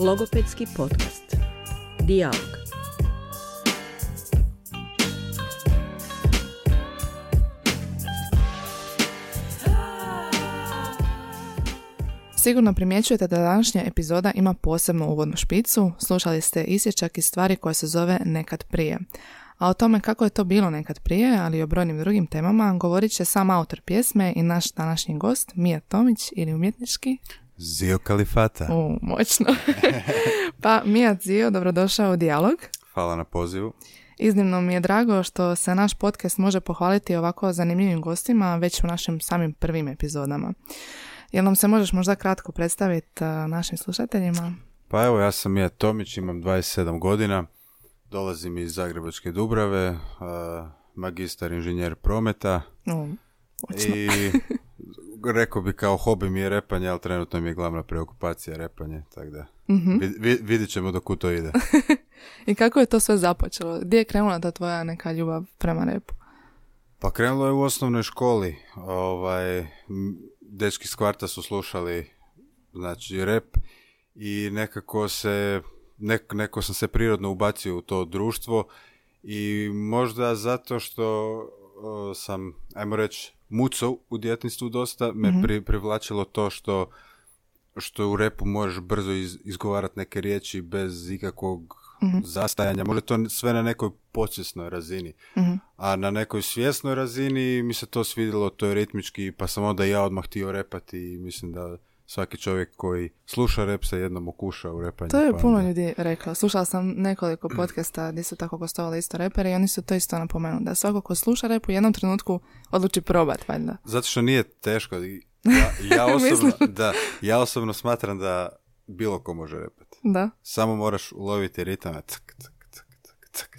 Logopedski podcast. Dialog. Sigurno primjećujete da današnja epizoda ima posebnu uvodnu špicu. Slušali ste isječak iz stvari koja se zove Nekad prije. A o tome kako je to bilo nekad prije, ali i o brojnim drugim temama, govorit će sam autor pjesme i naš današnji gost, Mija Tomić ili umjetnički. Zio Kalifata. U, moćno. pa Mija Zio, dobrodošao u Dijalog. Hvala na pozivu. Iznimno mi je drago što se naš podcast može pohvaliti ovako zanimljivim gostima već u našim samim prvim epizodama. Jel nam se možeš možda kratko predstaviti našim slušateljima? Pa evo, ja sam Mija Tomić, imam 27 godina, dolazim iz Zagrebačke Dubrave, magistar inženjer prometa i rekao bi kao hobi mi je repanje, ali trenutno mi je glavna preokupacija repanje, tako da mm vidit ćemo dok to ide. I kako je to sve započelo? Gdje je krenula ta tvoja neka ljubav prema repu? Pa krenulo je u osnovnoj školi. Ovaj, dečki s kvarta su slušali znači rep i nekako se nek, neko sam se prirodno ubacio u to društvo i možda zato što sam ajmo reći mucov u djetinstvu dosta me mm privlačilo to što što u repu možeš brzo iz, izgovarati neke riječi bez ikakvog mm zastajanja. Možda to sve na nekoj podsvjesnoj razini. Mhm. A na nekoj svjesnoj razini mi se to svidjelo, to je ritmički, pa sam onda ja odmah htio repati i mislim da svaki čovjek koji sluša rep se jednom okuša u repanju. To je pa puno ljudi rekla. Slušala sam nekoliko podcasta gdje su tako gostovali isto reperi i oni su to isto napomenuli. Da svako ko sluša rep u jednom trenutku odluči probat, valjda. Zato što nije teško. Ja, ja, osobno, da, ja osobno smatram da bilo ko može repati. Da. Samo moraš uloviti ritam, cak, cak, cak,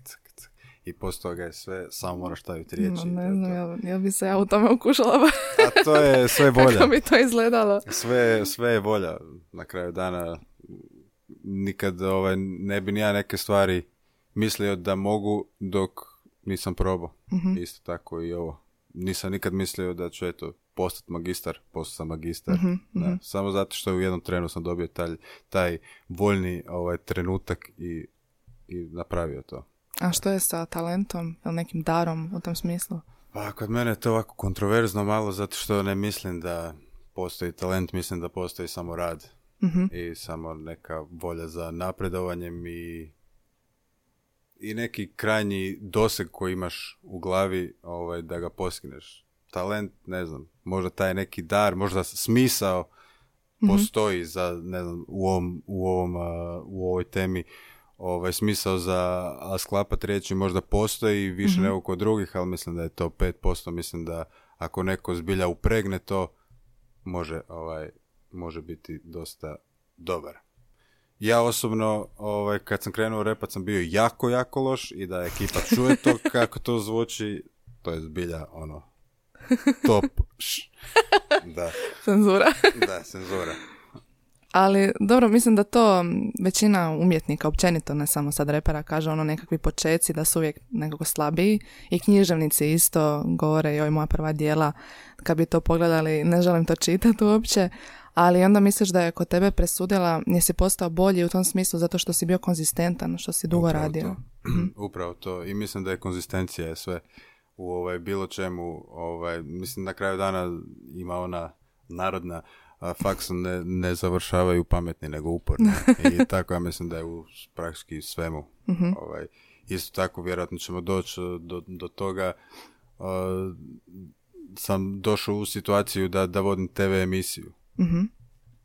i posto toga je sve, samo moraš staviti riječi. No, ne znam, ja, ja bi se ja u tome ukušala. A to je sve volja. Kako bi to izgledalo? Sve, sve je volja na kraju dana. Nikad ovaj, ne bi ni ja neke stvari mislio da mogu dok nisam probao. mm Isto tako i ovo. Nisam nikad mislio da ću eto postati magistar, postao sam magistar. Mhm, mhm. Samo zato što u jednom trenu sam dobio taj, taj voljni ovaj, trenutak i, i napravio to. A što je sa talentom ili nekim darom u tom smislu? Pa kod mene je to ovako kontroverzno malo zato što ne mislim da postoji talent, mislim da postoji samo rad mhm. i samo neka volja za napredovanjem i i neki krajnji doseg koji imaš u glavi ovaj, da ga postigneš talent, ne znam, možda taj neki dar, možda smisao mhm. postoji za, ne znam, u ovom, u ovom, u ovoj temi ovaj, smisao za sklapat riječi možda postoji više mm-hmm. nego kod drugih, ali mislim da je to 5%, mislim da ako neko zbilja upregne to, može, ovaj, može biti dosta dobar. Ja osobno, ovaj, kad sam krenuo repat sam bio jako, jako loš i da ekipa čuje to kako to zvuči, to je zbilja ono, top. Da. Cenzura. da, cenzura. Ali dobro, mislim da to većina umjetnika općenito, ne samo sad repera, kaže ono nekakvi počeci da su uvijek nekako slabiji i književnici isto govore joj moja prva dijela kad bi to pogledali ne želim to čitati uopće ali onda misliš da je kod tebe presudila jesi postao bolji u tom smislu zato što si bio konzistentan, što si dugo Upravo radio. To. Upravo to i mislim da je konzistencija je sve u ovaj, bilo čemu, ovaj, mislim na kraju dana ima ona narodna a faksu ne, ne završavaju pametni nego uporni i tako ja mislim da je u praktički svemu mhm. ovaj, isto tako vjerojatno ćemo doći do, do toga uh, sam došao u situaciju da, da vodim TV emisiju mhm.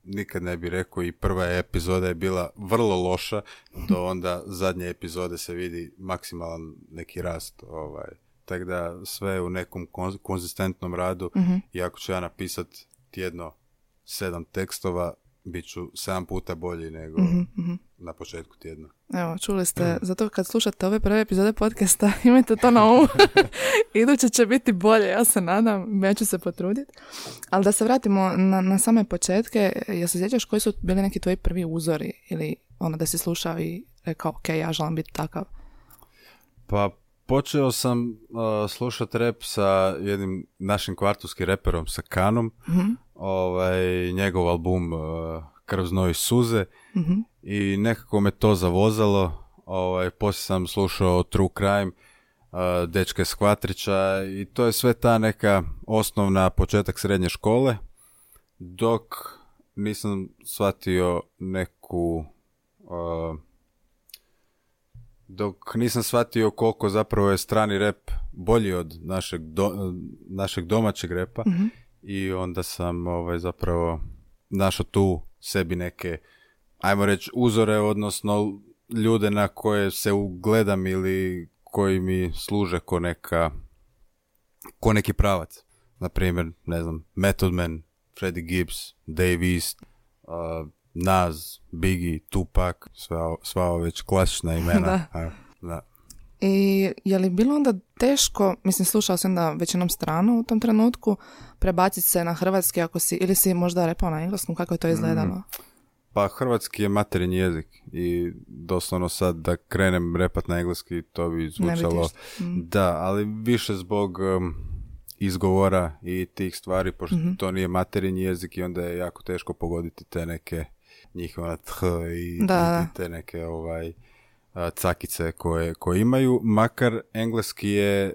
nikad ne bi rekao i prva epizoda je bila vrlo loša do onda zadnje epizode se vidi maksimalan neki rast ovaj, tako da sve u nekom konzistentnom radu mm i ako ću ja napisat tjedno sedam tekstova, bit ću sedam puta bolji nego mm na početku tjedna. Evo, čuli ste, zato kad slušate ove prve epizode podcasta, imajte to na umu. Iduće će biti bolje, ja se nadam, ja ću se potruditi. Ali da se vratimo na, na same početke, jel se sjećaš koji su bili neki tvoji prvi uzori ili ono da si slušao i rekao, ok, ja želim biti takav? Pa Počeo sam uh, slušat rap sa jednim našim kvartovskim reperom, sa Kanom. mm Ovaj, njegov album uh, krv, znoj i suze Mhm. i nekako me to zavozalo. Ovaj, poslije sam slušao True Crime, uh, Dečke Skvatrića i to je sve ta neka osnovna početak srednje škole, dok nisam shvatio neku uh, dok nisam shvatio koliko zapravo je strani rep bolji od našeg, do- našeg domaćeg repa Mhm. i onda sam ovaj, zapravo našao tu sebi neke ajmo reći uzore, odnosno ljude na koje se ugledam ili koji mi služe ko neka ko neki pravac. Na primjer, ne znam, Method Man, Freddie Gibbs, Dave East, uh, Nas, Biggie, Tupac, sva, sva ova već klasična imena. Da. A, da. I je li bilo onda teško, mislim slušao sam da većinom stranu u tom trenutku, prebaciti se na hrvatski ako si, ili si možda repao na engleskom, kako je to izgledalo? Pa hrvatski je materinji jezik i doslovno sad da krenem repat na engleski to bi zvučalo. Mm. da, ali više zbog um, izgovora i tih stvari pošto Mhm. to nije materinji jezik i onda je jako teško pogoditi te neke njihova th i, Da, i te neke ovaj a, cakice koje, koje imaju, makar engleski je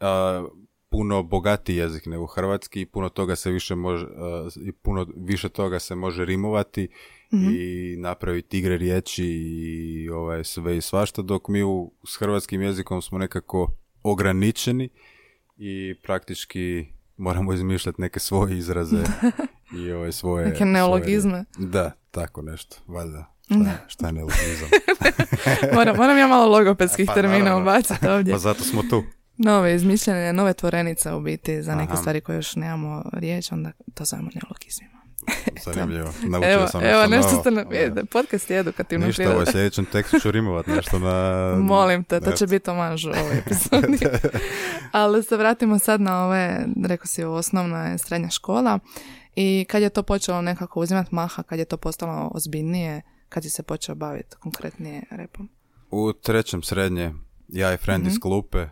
a, puno bogatiji jezik nego hrvatski i puno toga se više može a, i puno više toga se može rimovati i napraviti igre riječi i ovaj sve i svašta dok mi u, s hrvatskim jezikom smo nekako ograničeni i praktički moramo izmišljati neke svoje izraze i ove svoje Neke svoje- neologizme. da, tako nešto, valjda. Šta, je- šta je neologizam? moram, moram ja malo logopedskih Pa, termina ubaciti ovdje. Pa zato smo tu. Nove izmišljene, nove tvorenice u biti za neke Aha. stvari koje još nemamo riječ, onda to zovemo neologizmima. Zanimljivo. Naučio Evo, sam evo nešto novo. ste na... Podcast je edukativno Ništa, ovo je sljedećem tekstu ću rimovat nešto na... Molim te, to će biti omaž u ovoj epizodi. Ali se vratimo sad na ove, rekao si, osnovna je srednja škola. I kad je to počelo nekako uzimati maha, kad je to postalo ozbiljnije, kad si se počeo baviti konkretnije repom? U trećem srednje, ja i friend Mhm. iz klupe,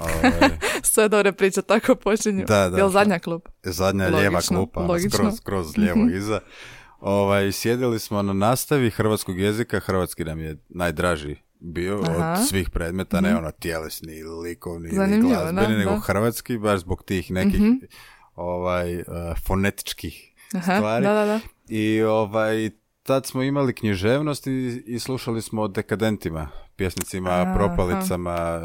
ovaj, Sve dobre priče tako počinju. Da, da. Jel zadnja klub? zadnja Logično, lijeva klupa, logično. skroz, skroz lijevo Mhm. iza. Ovaj, sjedili smo na nastavi hrvatskog jezika, hrvatski nam je najdraži bio Aha. Mhm. od svih predmeta, ne ono tjelesni, likovni Zanimljivo, glazbeni, da, nego da. hrvatski, baš zbog tih nekih Mhm. Ovaj, eh, fonetičkih Aha, stvari. da, da, da. I ovaj, tad smo imali književnost i, i slušali smo o dekadentima, pjesnicima, Aha. propalicama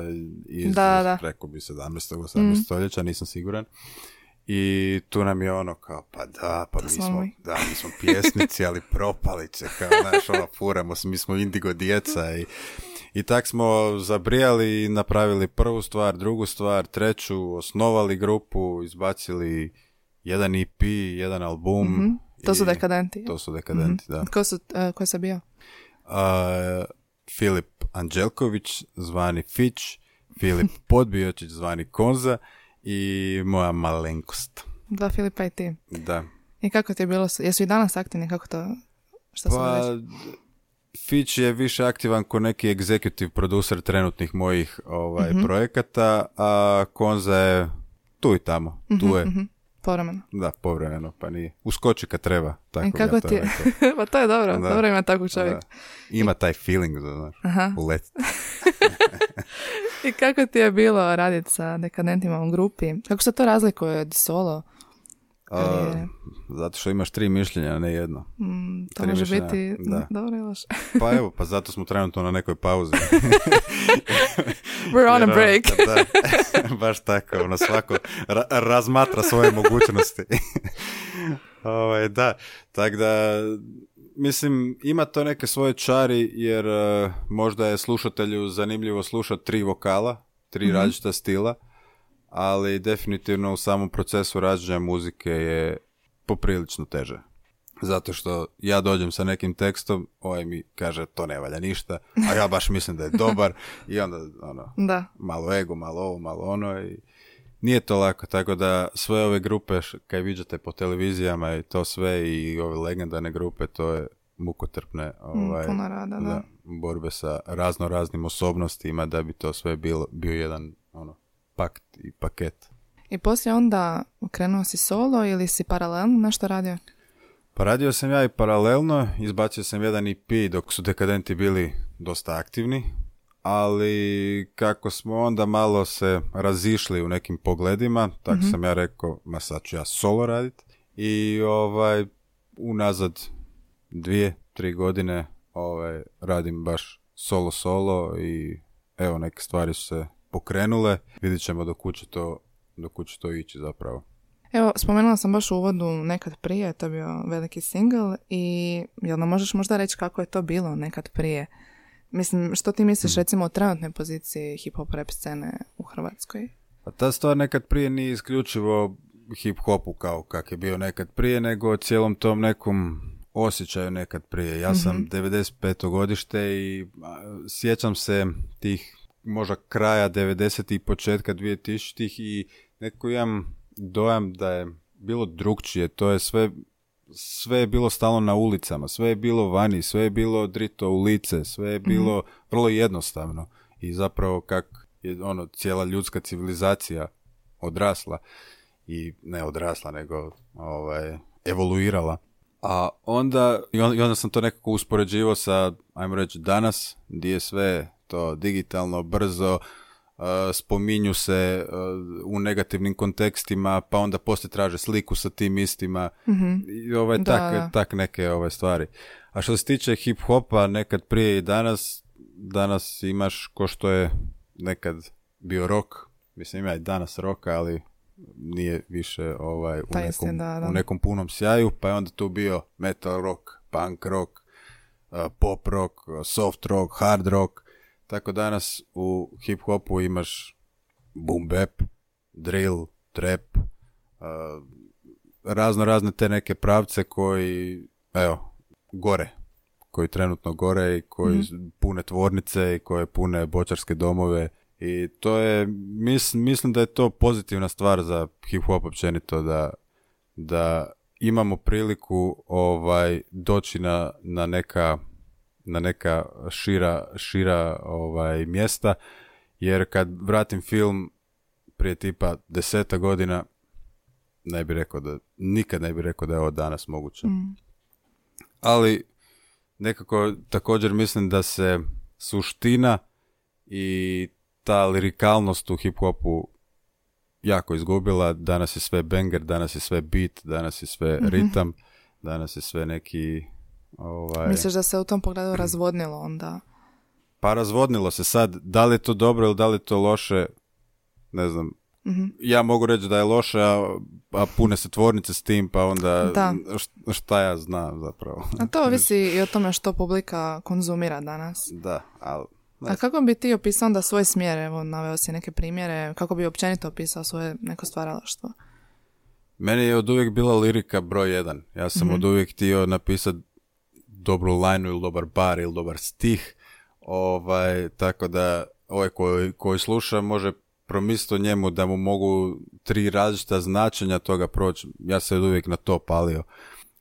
iz, Da, da. rekao bi 17. 18. stoljeća, nisam siguran. I tu nam je ono kao, pa da, pa mi smo smo, mi. da, mi smo pjesnici, ali propalice, kao, znaš, ono, furamo se, mi smo indigo djeca i, i tak smo zabrijali i napravili prvu stvar, drugu stvar, treću, osnovali grupu, izbacili jedan EP, jedan album. Mhm. To su dekadenti. To su dekadenti, da. Ko, su, e, ko se bio? A, Filip Anđelković, zvani Fić, Filip Podbiočić, zvani Konza i moja malenkost. Dva Filipa i ti. Da. I kako ti je bilo? Jesu i danas aktivni? Kako to? Sam Pa? Fić je više aktivan ko neki executive producer trenutnih mojih ovaj, projekata, a Konza je tu i tamo. Tu je, Mhm, Povremeno. da, povremeno, pa nije. Uskoči kad treba, tako bi kako ja to ti je? pa to je dobro. Da. Dobro ima takvog čovjeka. Ima taj feeling, znaš, Aha. ulet. I kako ti je bilo raditi sa dekadentima u grupi? Kako se to razlikuje od solo? A, zato što imaš tri mišljenja, a ne jedno. Mm, to Tri može mišljenja, biti da. dobro ili loše. Pa evo, pa zato smo trenutno na nekoj pauzi. We're on a break. Da, baš tako, ono svako ra- razmatra svoje mogućnosti. ovaj, da, tako da, mislim, ima to neke svoje čari, jer eh, možda je slušatelju zanimljivo slušati tri vokala, tri različita stila, ali definitivno u samom procesu rađenja muzike je poprilično teže. Zato što ja dođem sa nekim tekstom, ovaj mi kaže to ne valja ništa, a ja baš mislim da je dobar i onda ono, Da. malo ego, malo ovo, malo ono i nije to lako, tako da sve ove grupe kaj viđate po televizijama i to sve i ove legendarne grupe, to je mukotrpne ovaj, puno rada, da. borbe sa razno raznim osobnostima da bi to sve bilo, bio jedan ono, pakt i paket. I poslije onda krenuo si solo ili si paralelno nešto radio? Pa radio sam ja i paralelno, izbacio sam jedan EP dok su dekadenti bili dosta aktivni, ali kako smo onda malo se razišli u nekim pogledima, tako mhm. sam ja rekao, ma sad ću ja solo radit. I ovaj, unazad dvije, tri godine ovaj, radim baš solo solo i evo neke stvari su se pokrenule. Vidjet ćemo do kuće to, do kuće to ići zapravo. Evo, spomenula sam baš u uvodu nekad prije, to je bio veliki single i jel nam možeš možda reći kako je to bilo nekad prije? Mislim, što ti misliš hmm. recimo o trenutnoj poziciji hip-hop rap scene u Hrvatskoj? Pa ta stvar nekad prije nije isključivo hip-hopu kao kak je bio nekad prije, nego cijelom tom nekom osjećaju nekad prije. Ja sam mm 95. godište i sjećam se tih možda kraja 90. i početka 2000. i neko imam dojam da je bilo drugčije. To je sve sve je bilo stalno na ulicama, sve je bilo vani, sve je bilo drito u lice, sve je bilo mm vrlo jednostavno i zapravo kak je ono cijela ljudska civilizacija odrasla i ne odrasla nego ovaj evoluirala. A onda, i onda sam to nekako uspoređivao sa, ajmo reći, danas, gdje je sve to digitalno, brzo, spominju se u negativnim kontekstima, pa onda poslije traže sliku sa tim istima. Mm i ovaj, tak, tak neke ove stvari. A što se tiče hip-hopa, nekad prije i danas, danas imaš ko što je nekad bio rock, mislim ima i danas roka, ali nije više ovaj, u, nekom, u nekom punom sjaju, pa je onda tu bio metal rock, punk rock, pop rock, soft rock, hard rock, tako danas u hip hopu imaš boom bap, drill, trap, razno razne te neke pravce koji, evo, gore, koji trenutno gore i koji mm pune tvornice i koje pune bočarske domove. I to je, mislim da je to pozitivna stvar za hip hop općenito da, da imamo priliku ovaj doći na, na neka na neka šira, šira ovaj, mjesta, jer kad vratim film prije tipa deseta godina, ne bi rekao da, nikad ne bi rekao da je ovo danas moguće. Mm. Ali nekako također mislim da se suština i ta lirikalnost u hip-hopu jako izgubila, danas je sve banger, danas je sve beat, danas je sve mm ritam, danas je sve neki Ovaj... Misliš da se u tom pogledu razvodnilo onda? Pa razvodnilo se sad, da li je to dobro ili da li je to loše, ne znam. Mhm. Ja mogu reći da je loše, a, a pune se tvornice s tim, pa onda da. šta ja znam zapravo. A to ovisi i o tome što publika konzumira danas. Da, ali... A kako bi ti opisao onda svoje smjere, evo naveo si neke primjere, kako bi općenito opisao svoje neko stvaralaštvo? Meni je od uvijek bila lirika broj jedan. Ja sam mm od uvijek htio napisati dobru lajnu ili dobar bar ili dobar stih. Ovaj, tako da ovaj koji, koji sluša može promisliti o njemu da mu mogu tri različita značenja toga proći. Ja se uvijek na to palio.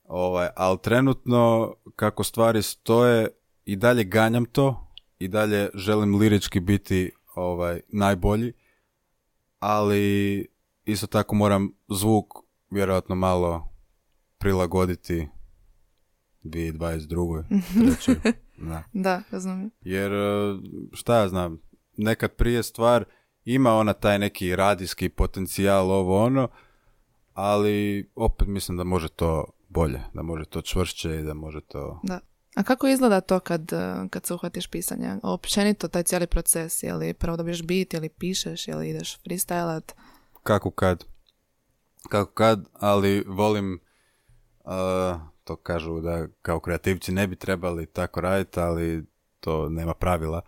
Ovaj, ali trenutno kako stvari stoje i dalje ganjam to i dalje želim lirički biti ovaj najbolji, ali isto tako moram zvuk vjerojatno malo prilagoditi 2022. Trećoj. Da, da razumijem. Jer, e, šta ja znam, nekad prije stvar ima ona taj neki radijski potencijal, ovo ono, ali opet mislim da može to bolje, da može to čvršće i da može to... Da. A kako izgleda to kad, e, kad se uhvatiš pisanja? Općenito taj cijeli proces, je li prvo dobiješ bit, ili pišeš, ili ideš freestylat? Kako kad. Kako kad, ali volim uh, to kažu da kao kreativci ne bi trebali tako raditi, ali to nema pravila.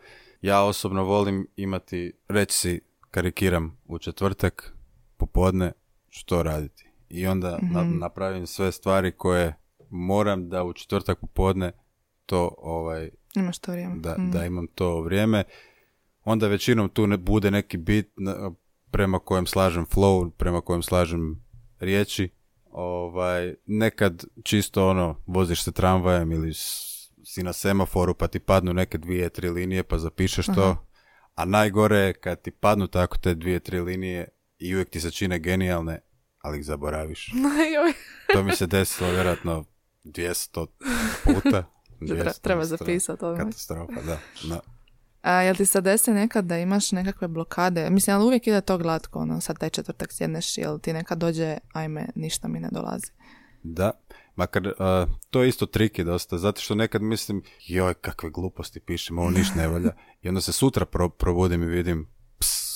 Ja osobno volim imati, reći si, karikiram u četvrtak, popodne, što raditi. I onda mm napravim sve stvari koje moram da u četvrtak popodne to ovaj... Imaš to vrijeme. Da, mhm. da imam to vrijeme. Onda većinom tu ne bude neki bit prema kojem slažem flow, prema kojem slažem riječi ovaj, nekad čisto ono, voziš se tramvajem ili si na semaforu pa ti padnu neke dvije, tri linije pa zapišeš to, a najgore je kad ti padnu tako te dvije, tri linije i uvijek ti se čine genijalne, ali ih zaboraviš. to mi se desilo vjerojatno 200 puta. Treba, treba zapisati ovo. Katastrofa, da. da. A jel ti se desi nekad da imaš nekakve blokade? Mislim, ali uvijek ide to glatko, ono, sad taj četvrtak sjedneš, jel ti nekad dođe, ajme, ništa mi ne dolazi. Da, makar to je isto triki dosta, zato što nekad mislim, joj, kakve gluposti pišem, ovo ništa ne valja. I onda se sutra pro, probudim i vidim, ps,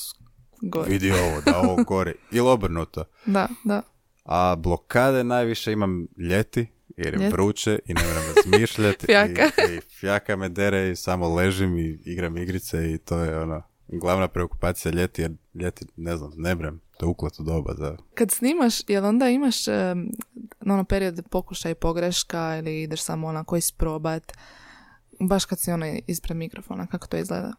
vidi ovo, da ovo gori. Ili obrnuto. Da, da. A blokade najviše imam ljeti, jer je vruće i ne moram razmišljati. fjaka. I, I fjaka me dere i samo ležim i igram igrice i to je ono glavna preokupacija ljeti jer ljeti, ne znam, ne brem, to je ukleto doba. Da. Kad snimaš, jel onda imaš um, ono period pokušaj i pogreška ili ideš samo onako isprobat, baš kad si ono ispred mikrofona, kako to izgleda?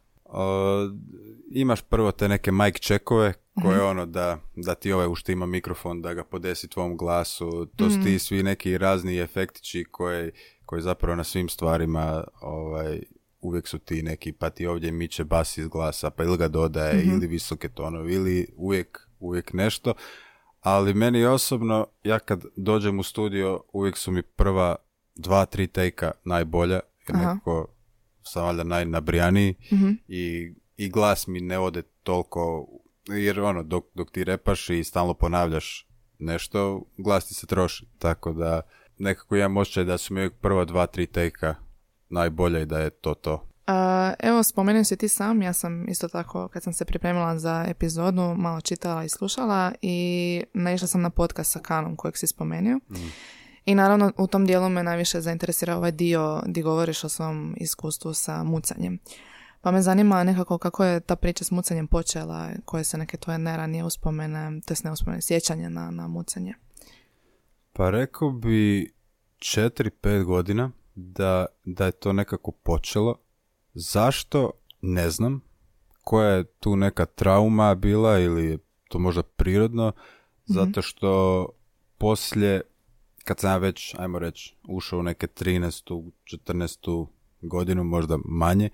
imaš prvo te neke mic checkove koje mm ono da, da ti ovaj uštima mikrofon, da ga podesi tvom glasu, to su ti mhm. svi neki razni efektići koji, koji zapravo na svim stvarima ovaj, uvijek su ti neki, pa ti ovdje miče bas iz glasa, pa ili ga dodaje, mm ili visoke tonove, ili uvijek, uvijek nešto. Ali meni osobno, ja kad dođem u studio, uvijek su mi prva dva, tri tejka najbolja, jer nekako sam valjda najnabrijaniji mm i, i glas mi ne ode toliko, jer ono, dok, dok ti repaš i stalno ponavljaš nešto, glas ti se troši, tako da nekako imam osjećaj da su mi uvijek prva dva, tri tejka najbolja i da je to to. Uh, evo, spomenuo si ti sam, ja sam isto tako kad sam se pripremila za epizodu malo čitala i slušala i naišla sam na podcast sa Kanom kojeg si spomenuo. Mm. I naravno u tom dijelu me najviše zainteresira ovaj dio gdje govoriš o svom iskustvu sa mucanjem. Pa me zanima nekako kako je ta priča s mucanjem počela, koje se neke tvoje neranije uspomene, to ne uspomene, sjećanje na, na mucanje. Pa rekao bi 4-5 godina da, da je to nekako počelo. Zašto? Ne znam. Koja je tu neka trauma bila ili je to možda prirodno? Mhm. Zato što poslije kad sam ja već, ajmo reći, ušao u neke 13. 14. godinu, možda manje,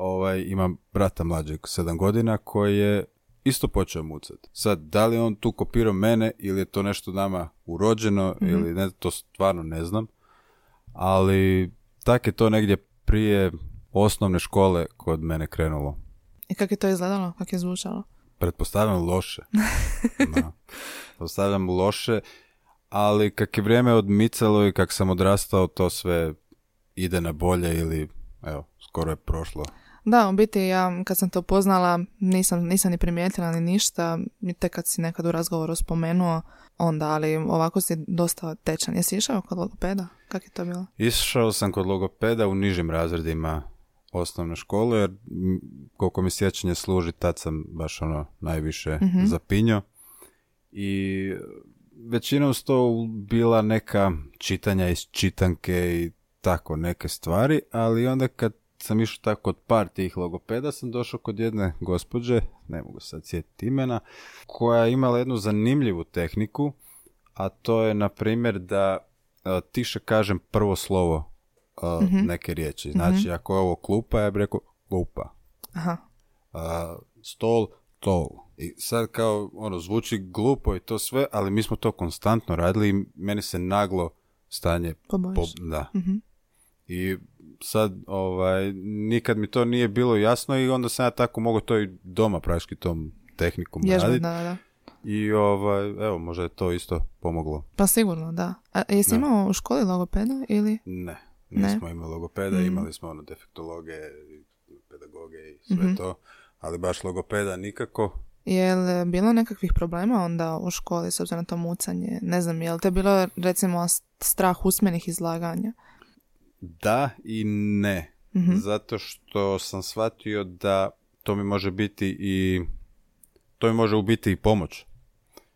ovaj, imam brata mlađeg, 7 godina, koji je isto počeo mucati. Sad, da li on tu kopirao mene ili je to nešto nama urođeno mm ili ne, to stvarno ne znam. Ali tak je to negdje prije osnovne škole kod mene krenulo. I kako je to izgledalo? Kako je zvučalo? Pretpostavljam loše. Pretpostavljam loše ali kak je vrijeme odmicalo i kak sam odrastao, to sve ide na bolje ili, evo, skoro je prošlo. Da, u biti ja kad sam to poznala nisam, nisam ni primijetila ni ništa, tek kad si nekad u razgovoru spomenuo onda, ali ovako si dosta tečan. Jesi išao kod logopeda? Kako je to bilo? Išao sam kod logopeda u nižim razredima osnovne škole, jer koliko mi sjećanje služi, tad sam baš ono najviše mm zapinio. I većinom su to bila neka čitanja iz čitanke i tako neke stvari, ali onda kad sam išao tako kod par tih logopeda, sam došao kod jedne gospođe, ne mogu sad sjetiti imena, koja je imala jednu zanimljivu tehniku, a to je na primjer da a, tiše kažem prvo slovo mhm. neke riječi. Znači, mhm. ako je ovo klupa, ja bih rekao klupa. Aha. stol, stol. I sad kao, ono, zvuči glupo i to sve, ali mi smo to konstantno radili i meni se naglo stanje... Po, da. Mhm. I sad, ovaj, nikad mi to nije bilo jasno i onda sam ja tako mogu to i doma praški tom tehnikom raditi. Da, da. I ovaj, evo, možda je to isto pomoglo. Pa sigurno, da. A jesi imao u školi logopeda ili? Ne, nismo ne. imali logopeda, mm. imali smo ono defektologe, pedagoge i sve mm to, ali baš logopeda nikako. Je li bilo nekakvih problema onda u školi s obzirom na to mucanje? Ne znam, je li te bilo recimo strah usmenih izlaganja? Da i ne. Mhm. Zato što sam shvatio da to mi može biti i to mi može ubiti i pomoć.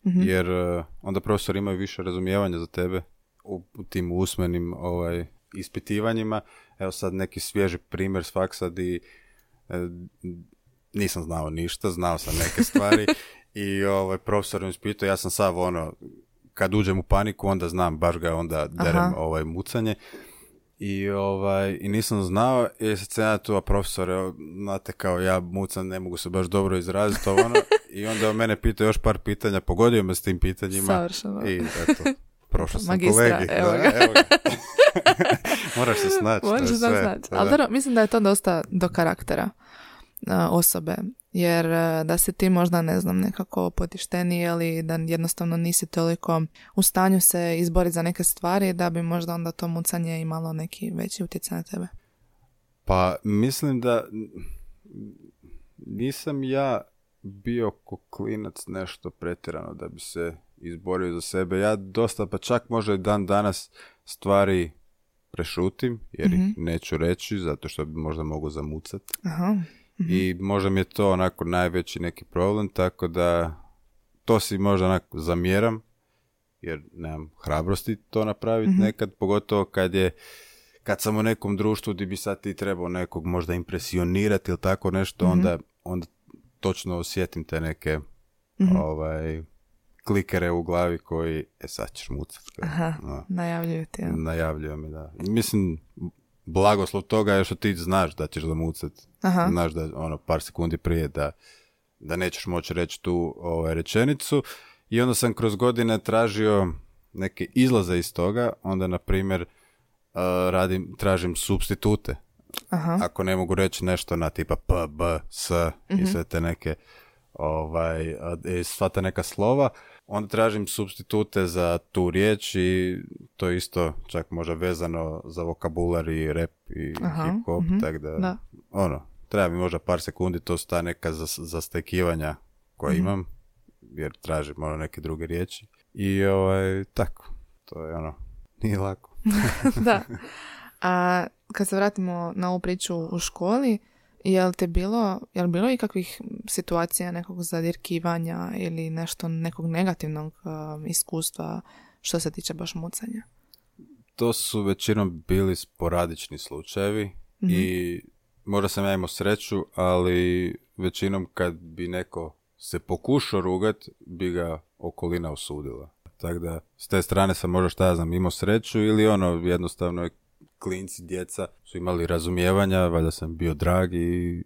mm Jer e, onda profesori imaju više razumijevanja za tebe u, tim usmenim ovaj, ispitivanjima. Evo sad neki svježi primjer s faksa di e, nisam znao ništa, znao sam neke stvari i ovaj, profesor mi ispitao, ja sam sav ono, kad uđem u paniku, onda znam, baš ga onda derem ovaj, mucanje. I, ovaj, I nisam znao, i sad sam ja tu, a profesor, znate, kao ja mucam, ne mogu se baš dobro izraziti, ono, i onda on mene pitao još par pitanja, pogodio me s tim pitanjima. Savršeno. I eto, Prošao sam Magistra, kolegi. evo Da, ga. evo ga. Moraš se snaći. sve. znaći. Da, Ali da. dobro, mislim da je to dosta do karaktera a, osobe. Jer a, da si ti možda, ne znam, nekako potišteniji ili da jednostavno nisi toliko u stanju se izboriti za neke stvari da bi možda onda to mucanje imalo neki veći utjecaj na tebe. Pa mislim da nisam ja bio ko klinac nešto pretjerano da bi se izborio za sebe. Ja dosta, pa čak možda i dan danas stvari prešutim jer ih neću reći zato što bi možda mogu zamucati. Aha. I možda mi je to onako najveći neki problem, tako da to si možda onako zamjeram, jer nemam hrabrosti to napraviti nekad, pogotovo kad je kad sam u nekom društvu gdje bi sad ti trebao nekog možda impresionirati ili tako nešto, onda, onda točno osjetim te neke ovaj, klikere u glavi koji, e sad ćeš mucat. Aha, No, najavljuju ti. ja. najavljuje mi, da. Mislim, blagoslov toga je što ti znaš da ćeš zamucat. Aha. Znaš da ono par sekundi prije da, da nećeš moći reći tu ovaj, rečenicu. I onda sam kroz godine tražio neke izlaze iz toga. Onda, na primjer, uh, radim, tražim substitute. Aha. Ako ne mogu reći nešto na tipa p, b, s i sve te neke ovaj, i sva ta neka slova, onda tražim substitute za tu riječ i to je isto čak možda vezano za vokabular i rap i hip hop, mhm, tako da, da. ono, treba mi možda par sekundi, to su ta neka zas- zastekivanja koja Mhm. imam, jer tražim ono neke druge riječi. I ovaj, tako, to je ono, nije lako. da. A kad se vratimo na ovu priču u školi, je li te bilo, je li bilo ikakvih situacija nekog zadirkivanja ili nešto, nekog negativnog um, iskustva što se tiče baš mucanja? to su većinom bili sporadični slučajevi i možda sam ja imao sreću, ali većinom kad bi neko se pokušao rugat, bi ga okolina osudila. Tako da, s te strane sam možda šta ja znam imao sreću ili ono, jednostavno je klinci, djeca su imali razumijevanja, valjda sam bio drag i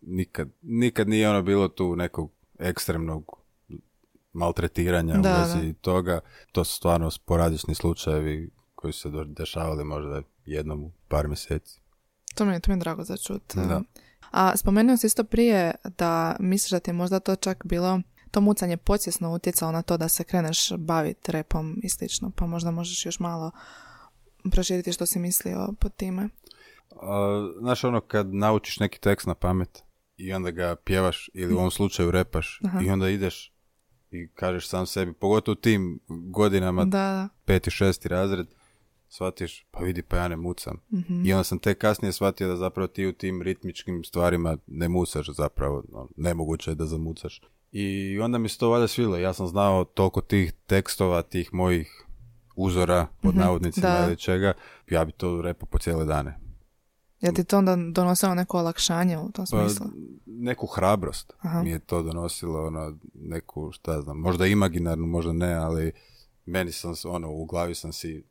nikad, nikad nije ono bilo tu nekog ekstremnog maltretiranja Da, u vezi toga. To su stvarno sporadični slučajevi koji su se dešavali možda jednom u par mjeseci. To mi je, to mi je drago za čut. Da. A spomenuo si isto prije da misliš da ti je možda to čak bilo to mucanje podsjesno utjecalo na to da se kreneš baviti repom i slično, pa možda možeš još malo proširiti što si mislio pod time. A, znaš ono kad naučiš neki tekst na pamet i onda ga pjevaš ili u ovom slučaju repaš i onda ideš i kažeš sam sebi, pogotovo u tim godinama Da, da. peti, šesti razred, shvatiš, pa vidi, pa ja ne mucam. I onda sam tek kasnije shvatio da zapravo ti u tim ritmičkim stvarima ne mucaš zapravo, no, nemoguće je da zamucaš. I onda mi se to valjda svilo, ja sam znao toliko tih tekstova, tih mojih uzora, pod navodnicima da. ili čega, ja bi to repao po cijele dane. Je ti to onda donosilo neko olakšanje u tom Pa, smislu? neku hrabrost Aha. mi je to donosilo, ono, neku, šta znam, možda imaginarnu, možda ne, ali meni sam, ono, u glavi sam si,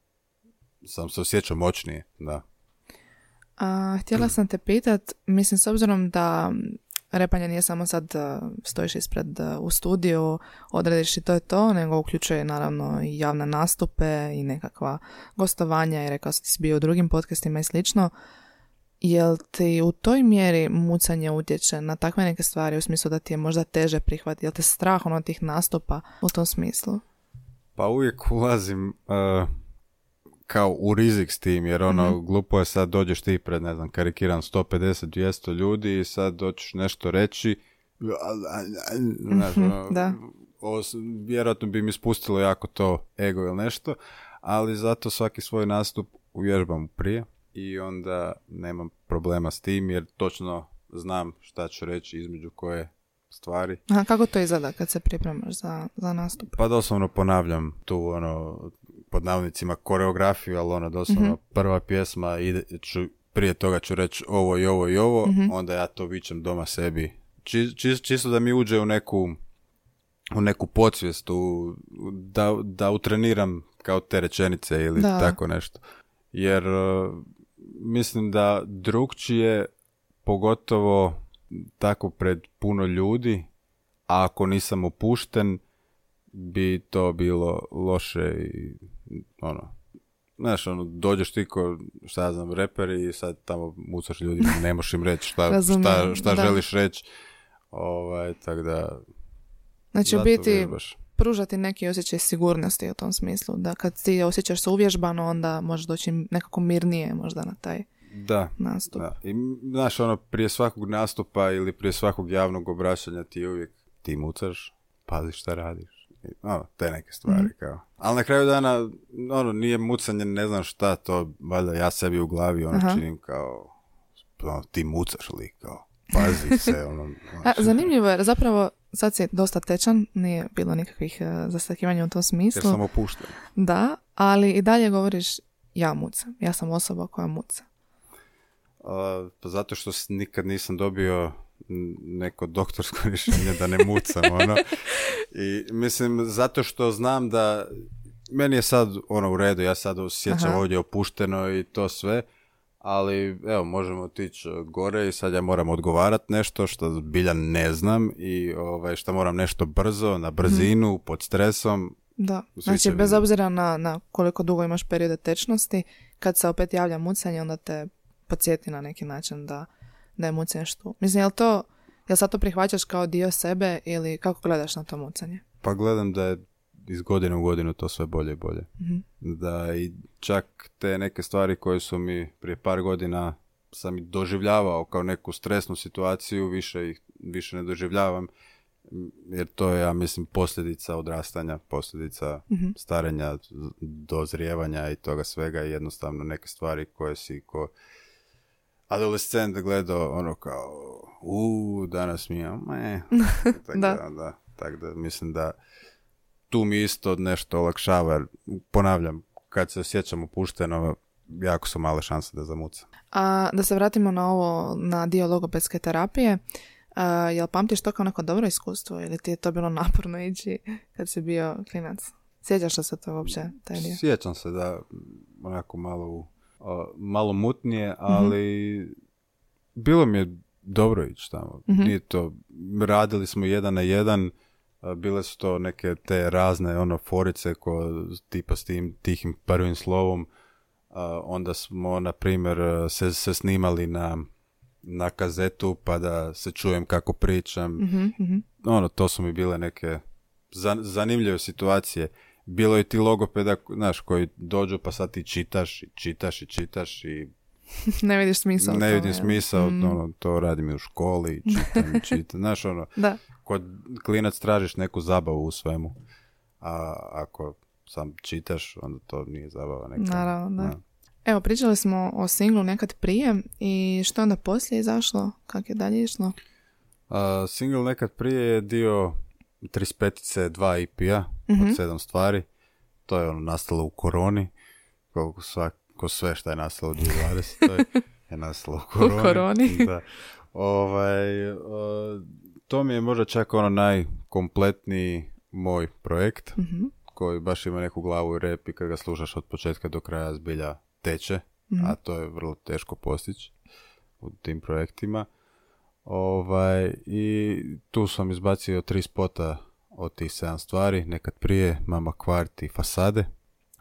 sam se osjećao moćnije, da. A, htjela sam te pitat, mislim s obzirom da repanje nije samo sad a, stojiš ispred a, u studiju, odrediš i to je to, nego uključuje naravno i javne nastupe i nekakva gostovanja i rekao si bio u drugim podcastima i slično. Jel ti u toj mjeri mucanje utječe na takve neke stvari u smislu da ti je možda teže prihvatiti? Jel te strah ono tih nastupa u tom smislu? Pa uvijek ulazim uh, kao u rizik s tim, jer ono, glupo je sad dođeš ti pred, ne znam, karikiram 150-200 ljudi i sad doćeš nešto reći, znaš, ono, da. ovo vjerojatno bi mi spustilo jako to ego ili nešto, ali zato svaki svoj nastup uvježbam prije i onda nemam problema s tim, jer točno znam šta ću reći između koje stvari. Aha, kako to izgleda kad se pripremaš za, za nastup? Pa doslovno ponavljam tu ono pod navodnicima koreografiju, ali ono doslovno prva pjesma ide, ću, prije toga ću reći ovo i ovo i ovo, onda ja to vičem doma sebi. Či, či- čisto da mi uđe u neku u neku podsvijest, u, da, da utreniram kao te rečenice ili Da. tako nešto. Jer uh, mislim da drugčije, pogotovo tako pred puno ljudi, a ako nisam opušten, bi to bilo loše i ono, znaš, ono, dođeš ti ko, šta ja znam, reper i sad tamo mucaš ljudima, ne možeš im reći šta, šta, šta da. želiš reći. Ovaj, tako da... Znači u biti vježbaš. pružati neki osjećaj sigurnosti u tom smislu, da kad ti osjećaš se uvježbano, onda možeš doći nekako mirnije možda na taj Da, nastup. da. I, znaš, ono, prije svakog nastupa ili prije svakog javnog obraćanja ti uvijek ti mucaš, pazi šta radiš. Ono, te neke stvari, Mhm. kao. Ali na kraju dana, ono, nije mucanje, ne znam šta, to, valjda ja sebi u glavi, ono, Aha. činim kao, ono, ti mucaš li, kao, pazi se, ono, A, znaš, zanimljivo je, jer zapravo sad si dosta tečan, nije bilo nikakvih uh, zastakivanja u tom jer smislu. sam opušten. Da, ali i dalje govoriš ja mucam. Ja sam osoba koja muca. A, pa zato što nikad nisam dobio neko doktorsko rješenje da ne mucam, ono. I mislim, zato što znam da meni je sad ono u redu, ja sad osjećam Aha. ovdje opušteno i to sve, ali evo, možemo otići gore i sad ja moram odgovarat nešto što zbilja ne znam i ovaj, što moram nešto brzo, na brzinu, pod stresom. Da, Svi znači bez obzira na, na koliko dugo imaš periode tečnosti, kad se opet javlja mucanje, onda te podsjeti na neki način da, da je mucanje tu. Mislim, jel to, jel sad to prihvaćaš kao dio sebe ili kako gledaš na to mucanje? Pa gledam da je iz godine u godinu to sve bolje i bolje. Mhm. Da i čak te neke stvari koje su mi prije par godina sam i doživljavao kao neku stresnu situaciju, više ih više ne doživljavam, jer to je, ja mislim, posljedica odrastanja, posljedica Mhm. starenja, dozrijevanja i toga svega i jednostavno neke stvari koje si ko adolescent gledao ono kao u danas mi je me tako Da. da, da, tako da mislim da tu mi isto nešto olakšava jer ponavljam kad se osjećam opušteno jako su male šanse da zamucam A da se vratimo na ovo, na dio logopedske terapije, a, jel pamtiš to kao neko dobro iskustvo ili ti je to bilo naporno ići kad si bio klinac? Sjećaš li se to uopće, taj dio? Sjećam se da onako malo, u- malo mutnije, ali bilo mi je dobro ići tamo. Nije to, radili smo jedan na jedan, bile su to neke te razne ono forice ko tipa s tim tihim prvim slovom. Onda smo, na primjer, se, se snimali na, na kazetu pa da se čujem kako pričam Mhm, mhm. ono, to su mi bile neke za- zanimljive situacije. Bilo je ti logopeda, znaš, koji dođu pa sad ti čitaš i čitaš i čitaš i ne vidiš smisao. ne vidim smisao, Mm. ono, to radim i u školi, čitam i čitam, znaš, ono, Da. kod klinac tražiš neku zabavu u svemu, a ako sam čitaš, onda to nije zabava neka. Naravno, da. Evo, pričali smo o singlu nekad prije i što onda poslije izašlo? Kako je dalje išlo? A, single nekad prije je dio 35-ice 2 EP-a Mhm. od sedam stvari. To je ono nastalo u koroni. Koliko svako sve što je nastalo u 2020. je nastalo u koroni. koroni. Da. Ovaj, o, to mi je možda čak ono najkompletniji moj projekt Mhm. koji baš ima neku glavu i rep i kad ga slušaš od početka do kraja zbilja teče, Mhm. a to je vrlo teško postići u tim projektima. Ovaj, I tu sam izbacio tri spota od tih sedam stvari, nekad prije, Mama Kvart i Fasade.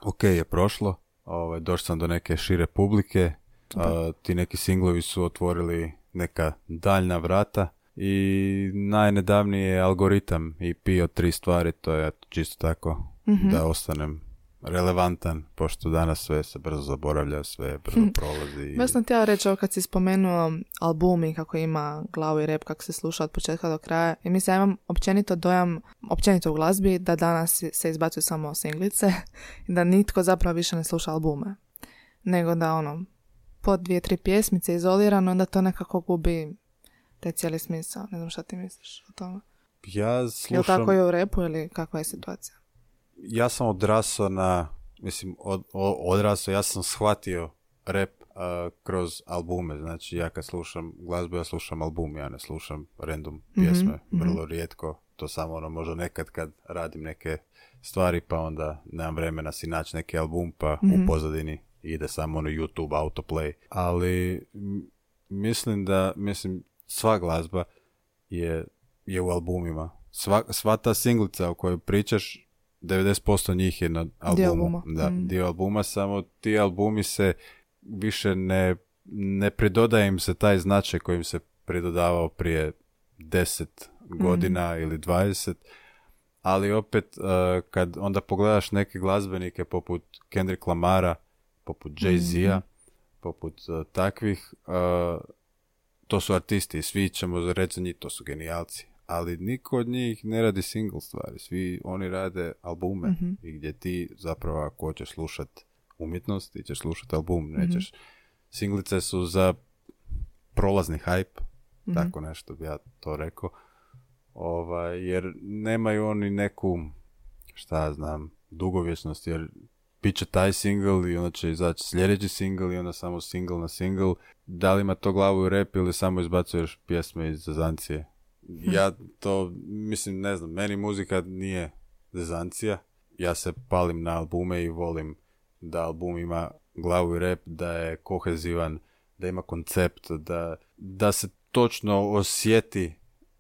Ok je prošlo, ovaj, došao sam do neke šire publike, a, ti neki singlovi su otvorili neka daljna vrata i najnedavniji je algoritam EP od tri stvari, to je čisto tako da ostanem relevantan, pošto danas sve se brzo zaboravlja, sve brzo prolazi. i- Baš sam htjela reći ovo kad si spomenuo albumi kako ima glavu i rep kako se sluša od početka do kraja i mislim ja imam općenito dojam, općenito u glazbi da danas se izbacuju samo singlice i da nitko zapravo više ne sluša albume nego da ono po dvije, tri pjesmice izolirano onda to nekako gubi taj cijeli smisao. Ne znam šta ti misliš o tome. Ja Je li slušam... tako i u repu ili kakva je situacija? Ja sam odrasao na, mislim, od, odrasao, ja sam shvatio rap a, kroz albume, znači ja kad slušam glazbu, ja slušam album, ja ne slušam random pjesme, vrlo rijetko, to samo ono možda nekad kad radim neke stvari, pa onda nemam vremena si naći neki album, pa u pozadini ide samo ono YouTube autoplay, ali m, mislim da, mislim, sva glazba je, je u albumima. Sva, sva ta singlica o kojoj pričaš 90% njih je na albumu. Dio albuma. Da, Mm. dio albuma, samo ti albumi se više ne, ne pridodaje im se taj značaj kojim se pridodavao prije 10 godina ili 20, ali opet uh, kad onda pogledaš neke glazbenike poput Kendrick Lamara, poput Jay-Z-a, poput uh, takvih, uh, to su artisti, svi ćemo reći za njih, to su genijalci. Ali niko od njih ne radi single stvari, svi oni rade albume i gdje ti zapravo ako hoćeš slušat umjetnost, ti ćeš slušat album, nećeš. Singlice su za prolazni hype, tako nešto bi ja to rekao. Ovaj, jer nemaju oni neku, šta znam, dugovječnost, jer bit će taj single i onda će izaći sljedeći single i onda samo single na single. Da li ima to glavu i rep ili samo izbacuješ pjesme iz zezancije? Ja to, mislim, ne znam, meni muzika nije zezancija. Ja se palim na albume i volim da album ima glavu i rep, da je kohezivan, da ima koncept, da, da se točno osjeti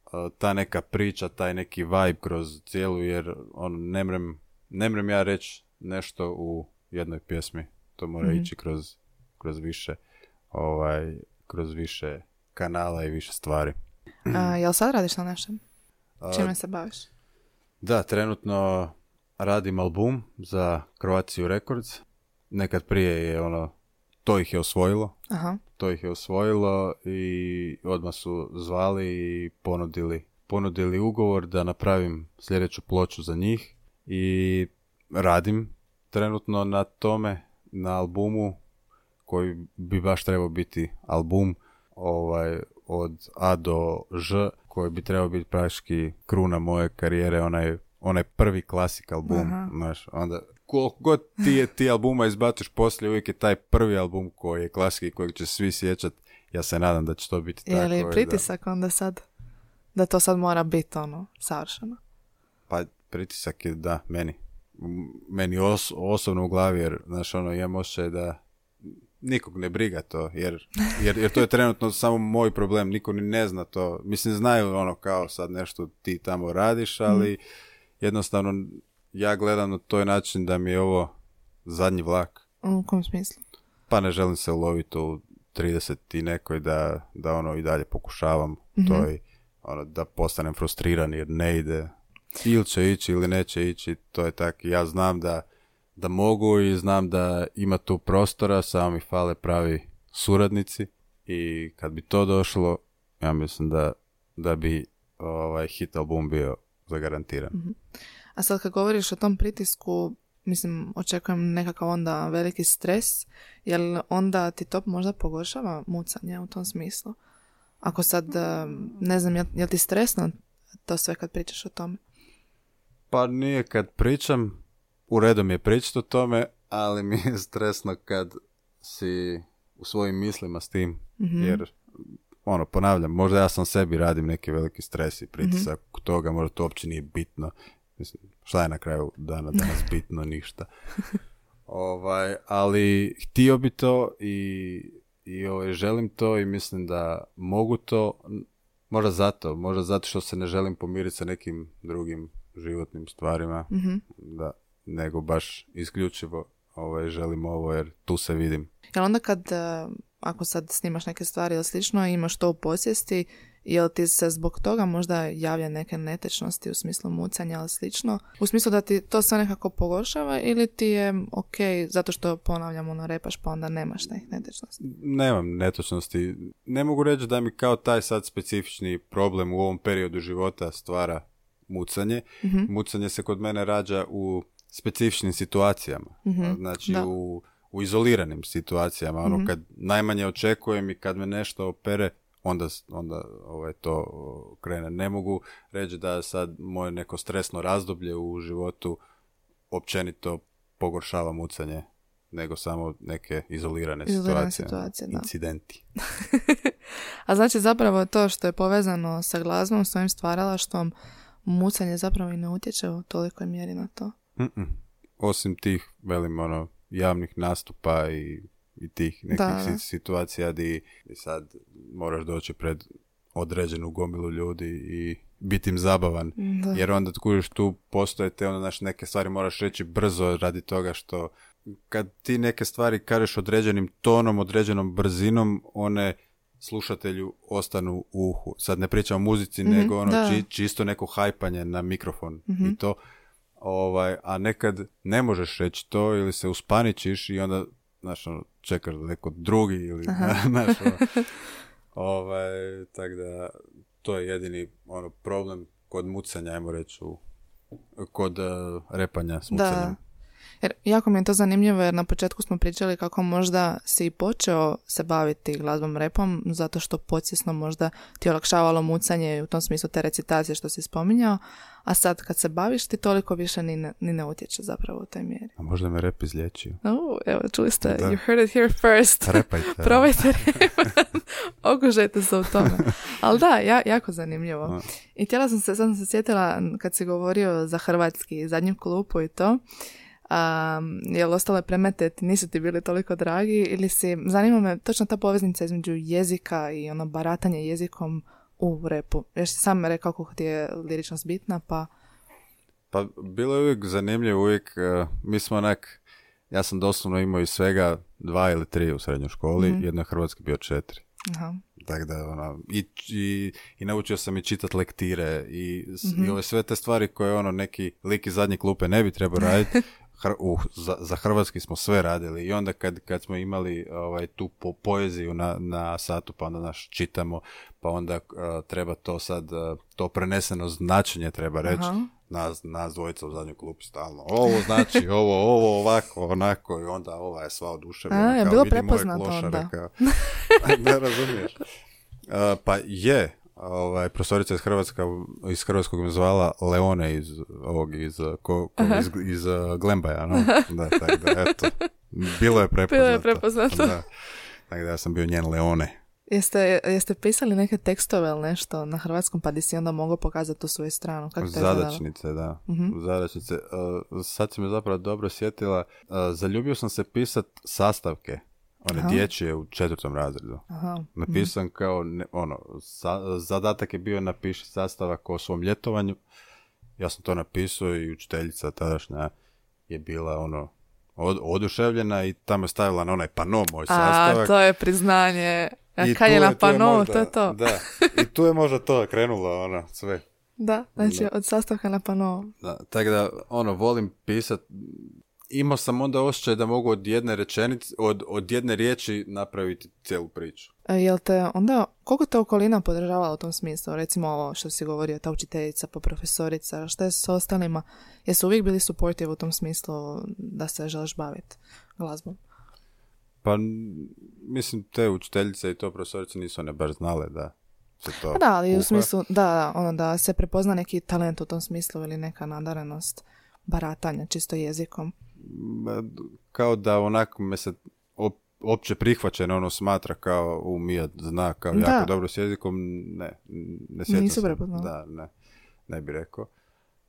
uh, ta neka priča, taj neki vibe kroz cijelu, jer on, ne mrem, ne mrem ja reći nešto u jednoj pjesmi. To mora ići kroz, kroz više ovaj, kroz više kanala i više stvari. A, jel sad radiš na nešem? Čime se baviš? Da, trenutno radim album za Croatia Records. Nekad prije je ono, to ih je osvojilo. Aha. To ih je osvojilo i odmah su zvali i ponudili, ponudili ugovor da napravim sljedeću ploču za njih i radim trenutno na tome, na albumu koji bi baš trebao biti album ovaj, od A do Ž koji bi trebao biti praktički kruna moje karijere, onaj, onaj prvi klasik album, Aha. znaš, onda koliko god ti, je, ti albuma izbaciš poslije, uvijek je taj prvi album koji je klasik i kojeg će svi sjećat. Ja se nadam da će to biti tako. Je li i da- pritisak onda sad? Da to sad mora biti ono, savršeno. Pa pritisak je da, meni. Meni os- osobno u glavi, jer, znaš, ono, imam osjećaj da nikog ne briga to, jer, jer, jer to je trenutno samo moj problem, niko ni ne zna to. Mislim, znaju ono kao sad nešto ti tamo radiš, ali jednostavno ja gledam na toj način da mi je ovo zadnji vlak, U kom smislu? pa ne želim se uloviti u 30 i nekoj da, da ono i dalje pokušavam to i ono, da postanem frustriran jer ne ide ili će ići ili neće ići, to je tako. Ja znam da, da mogu i znam da ima tu prostora, samo mi fale pravi suradnici i kad bi to došlo, ja mislim da, da bi ovaj hit album bio zagarantiran. A sad kad govoriš o tom pritisku, mislim, očekujem nekakav onda veliki stres, jel onda ti to možda pogoršava mucanje u tom smislu? Ako sad, eh, ne znam, jel, jel ti stresno to sve kad pričaš o tome? Pa nije kad pričam, u redu mi je pričati o tome, ali mi je stresno kad si u svojim mislima s tim, jer ono, ponavljam, možda ja sam sebi radim neki veliki stres i pritisak toga, možda to uopće nije bitno. Mislim, šta je na kraju dana danas bitno, ništa. ovaj, ali htio bi to i, i ovaj, želim to i mislim da mogu to, možda zato, možda zato što se ne želim pomiriti sa nekim drugim životnim stvarima, da, nego baš isključivo ovaj, želim ovo jer tu se vidim. Jel onda kad, eh, ako sad snimaš neke stvari ili slično, imaš to u posjesti, jel ti se zbog toga možda javlja neke netečnosti u smislu mucanja ili slično? U smislu da ti to sve nekako pogoršava ili ti je ok, zato što ponavljam ono repaš pa onda nemaš nekih netečnosti? Nemam netočnosti. Ne mogu reći da mi kao taj sad specifični problem u ovom periodu života stvara mucanje. Mucanje se kod mene rađa u specifičnim situacijama. Znači da. u, u izoliranim situacijama. Ono kad najmanje očekujem i kad me nešto opere, onda, onda ovaj, to krene. Ne mogu reći da sad moje neko stresno razdoblje u životu općenito pogoršava mucanje nego samo neke izolirane, Izolirane situacije, situacije, da. incidenti. A znači zapravo to što je povezano sa glazbom, s tvojim stvaralaštvom, mucanje zapravo i ne utječe u tolikoj mjeri na to. Mm-mm. Osim tih, velim, ono, javnih nastupa i, i tih nekih Da, da. si- situacija di, di sad moraš doći pred određenu gomilu ljudi i biti im zabavan. Jer onda kužiš tu postoje te ono, znaš, neke stvari moraš reći brzo radi toga što kad ti neke stvari kažeš određenim tonom, određenom brzinom, one slušatelju ostanu u uhu. Sad ne pričam o muzici, mhm, nego ono čisto neko hajpanje na mikrofon i mhm. to. Ovaj, a nekad ne možeš reći to ili se uspaničiš i onda znaš, ono, čekaš da neko drugi ili znaš, ono, ovaj, tako da to je jedini ono, problem kod mucanja, ajmo reći, kod uh, repanja s mucanjem. Jer jako mi je to zanimljivo jer na početku smo pričali kako možda si i počeo se baviti glazbom repom zato što podsjesno možda ti olakšavalo mucanje u tom smislu te recitacije što si spominjao, a sad kad se baviš ti toliko više ni ne, ni ne utječe zapravo u toj mjeri. A možda me rep izlječio. Uh, evo, čuli ste, da. you heard it here first. Repajte. Probajte rep. Okužajte se u tome. Ali da, ja, jako zanimljivo. I htjela sam se, sad sam se sjetila kad si govorio za hrvatski zadnju klupu i to, um, jel ostale premete ti nisu ti bili toliko dragi ili si, zanima me točno ta poveznica između jezika i ono baratanje jezikom u repu. Jer si sam rekao kako ti je liričnost bitna, pa... Pa bilo je uvijek zanimljivo, uvijek, uh, mi smo onak, ja sam doslovno imao i svega dva ili tri u srednjoj školi, mm jedno je hrvatski bio četiri. Aha. Tako da, ono, i, i, i, naučio sam i čitati lektire i, mm i ove sve te stvari koje ono neki lik iz zadnje klupe ne bi trebao raditi, Hr, uh, za, za hrvatski smo sve radili i onda kad, kad smo imali ovaj, tu po, poeziju na, na satu pa onda naš čitamo pa onda uh, treba to sad uh, to preneseno značenje treba reći nas, nas dvojica u zadnjoj klupi stalno ovo znači ovo, ovo ovako, onako i onda ova je sva oduševljena. A, je bilo prepoznato onda. ne razumiješ. Uh, pa je, ovaj, profesorica iz Hrvatska, iz Hrvatskog me zvala Leone iz ovog, iz, ko, ko, iz, iz uh, Glembaja, no? Da, tako da, eto. Bilo je prepoznato. Bilo je prepoznato. Da. Tako da ja sam bio njen Leone. Jeste, jeste pisali neke tekstove ili nešto na hrvatskom pa di si onda mogao pokazati tu svoju stranu? Kako Zadačnice, da. Uh-huh. Zadačnice. Uh, sad si me zapravo dobro sjetila. Uh, zaljubio sam se pisat sastavke one Aha. dječje u četvrtom razredu. Aha. Napisan mm. kao, ne, ono, zadatak je bio napiši sastavak o svom ljetovanju. Ja sam to napisao i učiteljica tadašnja je bila ono od, oduševljena i tamo je stavila na onaj pano moj sastavak. A, to je priznanje. I kad je na pano, to je to. Da, i tu je možda to krenulo, ono, sve. Da, znači od sastavka na pano. Da, tako da, ono, volim pisat imao sam onda osjećaj da mogu od jedne rečenice, od, od jedne riječi napraviti cijelu priču. E, jel te onda, koliko te okolina podržavala u tom smislu? Recimo ovo što si govorio, ta učiteljica, pa profesorica, šta je s ostalima? Jesu uvijek bili supportive u tom smislu da se želiš baviti glazbom? Pa, mislim, te učiteljice i to profesorice nisu one baš znale da se to pa Da, ali u smislu, da, da, ono, da se prepozna neki talent u tom smislu ili neka nadarenost baratanja čisto jezikom kao da onako me se opće prihvaćeno ono smatra kao u Mija zna kao da. jako dobro s jezikom, ne, ne sjećam Nisu Da, ne, ne bi rekao.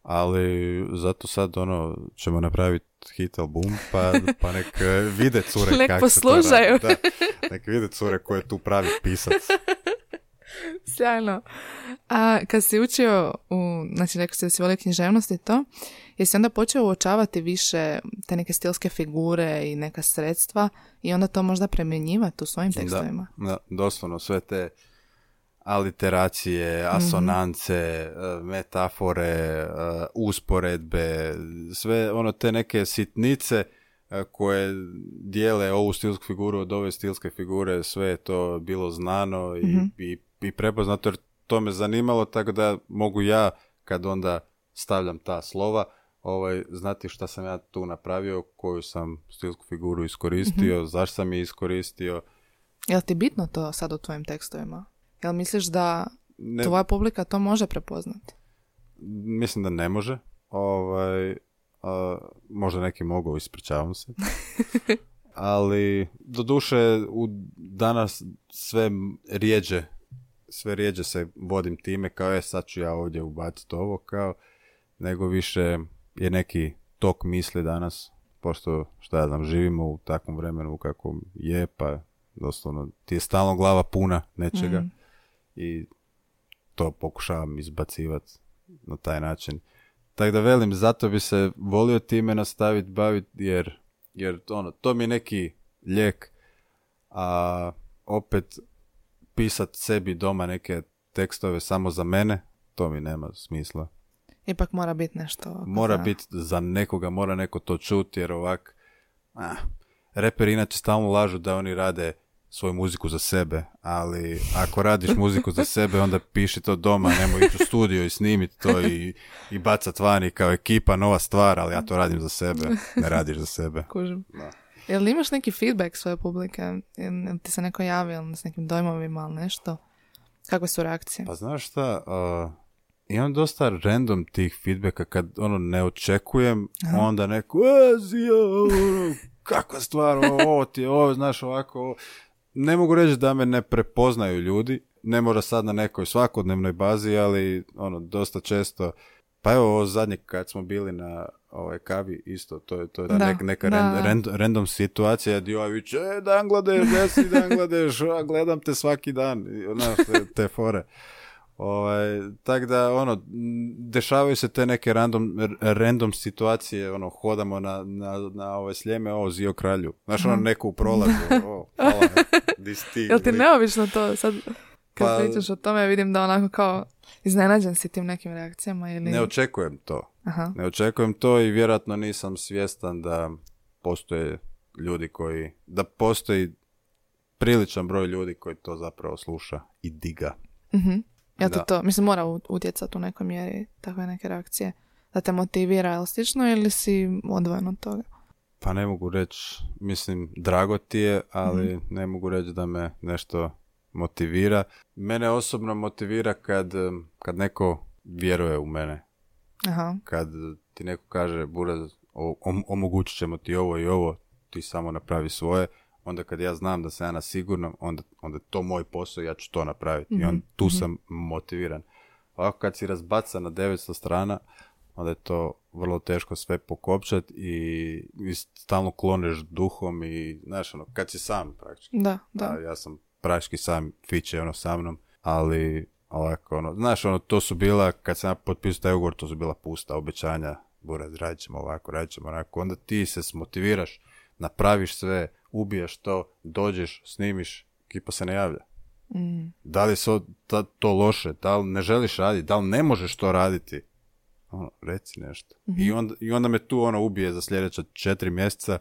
Ali zato sad ono ćemo napraviti hit album pa, pa nek vide cure nek kako poslušaju. Se to radi. Da, nek vide cure koje tu pravi pisac. Sjajno. A kad si učio, u, znači rekao si da si volio književnost i to, jesi onda počeo uočavati više te neke stilske figure i neka sredstva i onda to možda premjenjivati u svojim tekstovima? Da, da doslovno sve te aliteracije, mhm. asonance, mm metafore, e, usporedbe, sve ono te neke sitnice e, koje dijele ovu stilsku figuru od ove stilske figure, sve je to bilo znano i, mm i i prepoznato jer to me zanimalo tako da mogu ja kad onda stavljam ta slova ovaj, znati šta sam ja tu napravio, koju sam stilsku figuru iskoristio, mm zašto sam je iskoristio. Jel ti bitno to sad u tvojim tekstovima? Jel misliš da ne, tvoja publika to može prepoznati? Mislim da ne može. Ovaj, možda neki mogu, ispričavam se. Ali, doduše, u danas sve rijeđe sve rijeđe se vodim time kao je sad ću ja ovdje ubaciti ovo kao nego više je neki tok misli danas pošto šta ja znam živimo u takvom vremenu kako je pa doslovno ti je stalno glava puna nečega mm. i to pokušavam izbacivati na taj način. Tako da velim, zato bi se volio time nastaviti baviti, jer, jer ono, to mi je neki lijek, a opet pisat sebi doma neke tekstove samo za mene, to mi nema smisla. Ipak mora biti nešto. Mora biti za nekoga, mora neko to čuti, jer ovak, ah, reperi inače stalno lažu da oni rade svoju muziku za sebe, ali ako radiš muziku za sebe, onda piši to doma, nemoj ići u studio i snimiti to i, i bacat vani kao ekipa, nova stvar, ali ja to radim za sebe, ne radiš za sebe. Kužim. Da. Jel imaš neki feedback svoje publike? Jel ti se neko javio s nekim dojmovima ili nešto? Kakve su reakcije? Pa znaš šta, uh, imam dosta random tih feedbacka kad ono ne očekujem, onda neko, ono, kakva stvar, ovo ti je, ovo, znaš, ovako, ne mogu reći da me ne prepoznaju ljudi, ne mora sad na nekoj svakodnevnoj bazi, ali ono, dosta često, pa evo ovo zadnje kad smo bili na ovaj kavi isto, to je, to je da, neka random situacija gdje ovaj viče, e, Dangladeš, gdje si Dangladeš, gledam te svaki dan, znaš, te, te fore. Ovaj, tak da, ono, dešavaju se te neke random, random situacije, ono, hodamo na, na, na ove sljeme, o, zio kralju. Znaš, ono, neko u prolazu, o, hvala, Jel ti neobično to, sad, kad pa, pričaš o tome, vidim da onako kao iznenađen si tim nekim reakcijama ili... Ne očekujem to. Aha. Ne očekujem to i vjerojatno nisam svjestan da postoje ljudi koji, da postoji priličan broj ljudi koji to zapravo sluša i diga. Mhm. Ja to, to, mislim, mora utjecati u nekoj mjeri takve neke reakcije. Da te motivira slično ili si odvojen od toga? Pa ne mogu reći, mislim, drago ti je, ali mhm. ne mogu reći da me nešto motivira. Mene osobno motivira kad, kad neko vjeruje u mene. Aha. Kad ti neko kaže, Buraz, omogućit ćemo ti ovo i ovo, ti samo napravi svoje, onda kad ja znam da sam ja na sigurnom, onda, onda je to moj posao, ja ću to napraviti. I on, mhm, tu mhm. sam motiviran. Ovako kad si razbaca na 900 strana, onda je to vrlo teško sve pokopčati i, i stalno kloneš duhom i, znaš, ono, kad si sam praktički. Da, da. ja sam praktički sam, fiće ono sa mnom, ali ovako, ono, znaš, ono, to su bila, kad sam potpisao taj ugovor, to su bila pusta obećanja, Buraz, radit ćemo ovako, radit ćemo onako, onda ti se smotiviraš, napraviš sve, ubiješ to, dođeš, snimiš, kipa se ne javlja. Mm. Da li je to, to loše, da li ne želiš raditi, da li ne možeš to raditi, ono, reci nešto. I, mhm. onda, I onda me tu ono ubije za sljedeća četiri mjeseca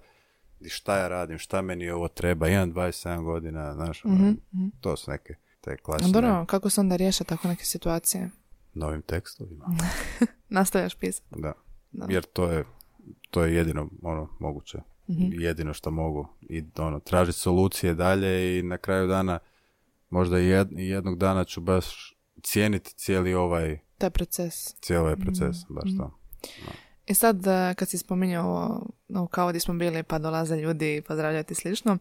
i šta ja radim, šta meni ovo treba, imam 27 godina, znaš, ono, mm to su neke te klasične. Dobro, kako se onda riješa tako neke situacije? Novim tekstovima. Nastavljaš pisati. Da. jer to je, to je jedino ono moguće. mm Jedino što mogu. I ono, tražiti solucije dalje i na kraju dana možda i jednog dana ću baš cijeniti cijeli ovaj taj proces. Cijeli ovaj proces, mm. baš to. I sad, eh, kad si spominjao ovo, kao gdje smo bili pa dolaze ljudi i pozdravljati slično,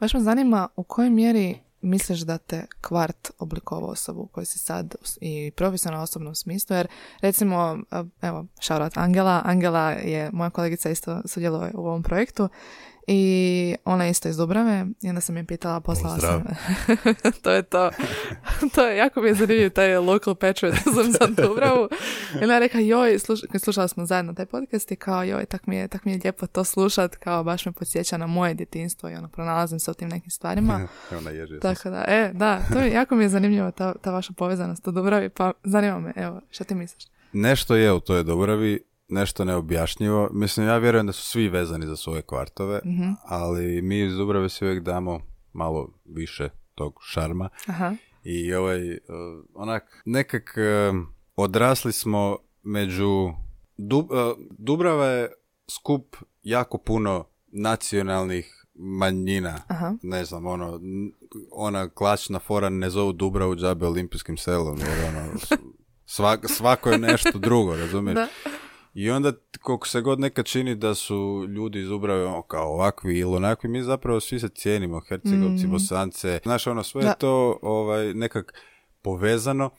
baš me zanima u kojoj mjeri misliš da te kvart oblikovao osobu koji si sad i profesionalno osobnom smislu, jer recimo, eh, evo, šaurat Angela, Angela je moja kolegica isto sudjeluje u ovom projektu i ona je isto iz Dubrave i onda sam je pitala, poslala sam... to je to. to je jako mi je zanimljiv taj local patriotism za Dubravu. I ona je rekla, joj, sluš, slušala smo zajedno taj podcast i kao, joj, tak mi je, tak mi je lijepo to slušat, kao baš me podsjeća na moje djetinstvo i ono, pronalazim se u tim nekim stvarima. ona Tako da, e, da, to je jako mi je zanimljivo ta, ta vaša povezanost u Dubravi, pa zanima me, evo, šta ti misliš? Nešto je u toj Dubravi, nešto neobjašnjivo. Mislim, ja vjerujem da su svi vezani za svoje kvartove, mm ali mi iz Dubrave se uvijek damo malo više tog šarma. Aha. I ovaj, uh, onak, nekak uh, odrasli smo među... Dub, uh, Dubrava je skup jako puno nacionalnih manjina. Aha. Ne znam, ono, ona klasična fora ne zovu Dubravu džabe olimpijskim selom, jer ono, svako je nešto drugo, razumiješ? Da. I onda koliko se god nekad čini da su ljudi iz Ubrave ono, kao ovakvi ili onakvi, mi zapravo svi se cijenimo, Hercegovci, mm. Bosance, znaš ono sve je to ovaj, nekak povezano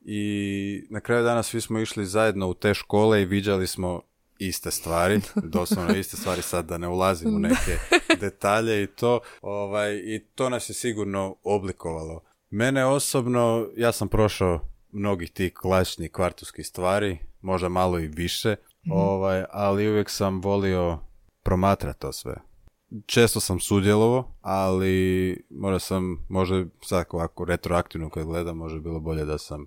i na kraju dana svi smo išli zajedno u te škole i viđali smo iste stvari, doslovno iste stvari sad da ne ulazim u neke detalje i to, ovaj, i to nas je sigurno oblikovalo. Mene osobno, ja sam prošao mnogih tih klasičnih kvartovskih stvari, možda malo i više, ovaj, ali uvijek sam volio promatrati to sve. Često sam sudjelovao, ali možda sam, možda sad ovako retroaktivno kad gledam, možda je bilo bolje da sam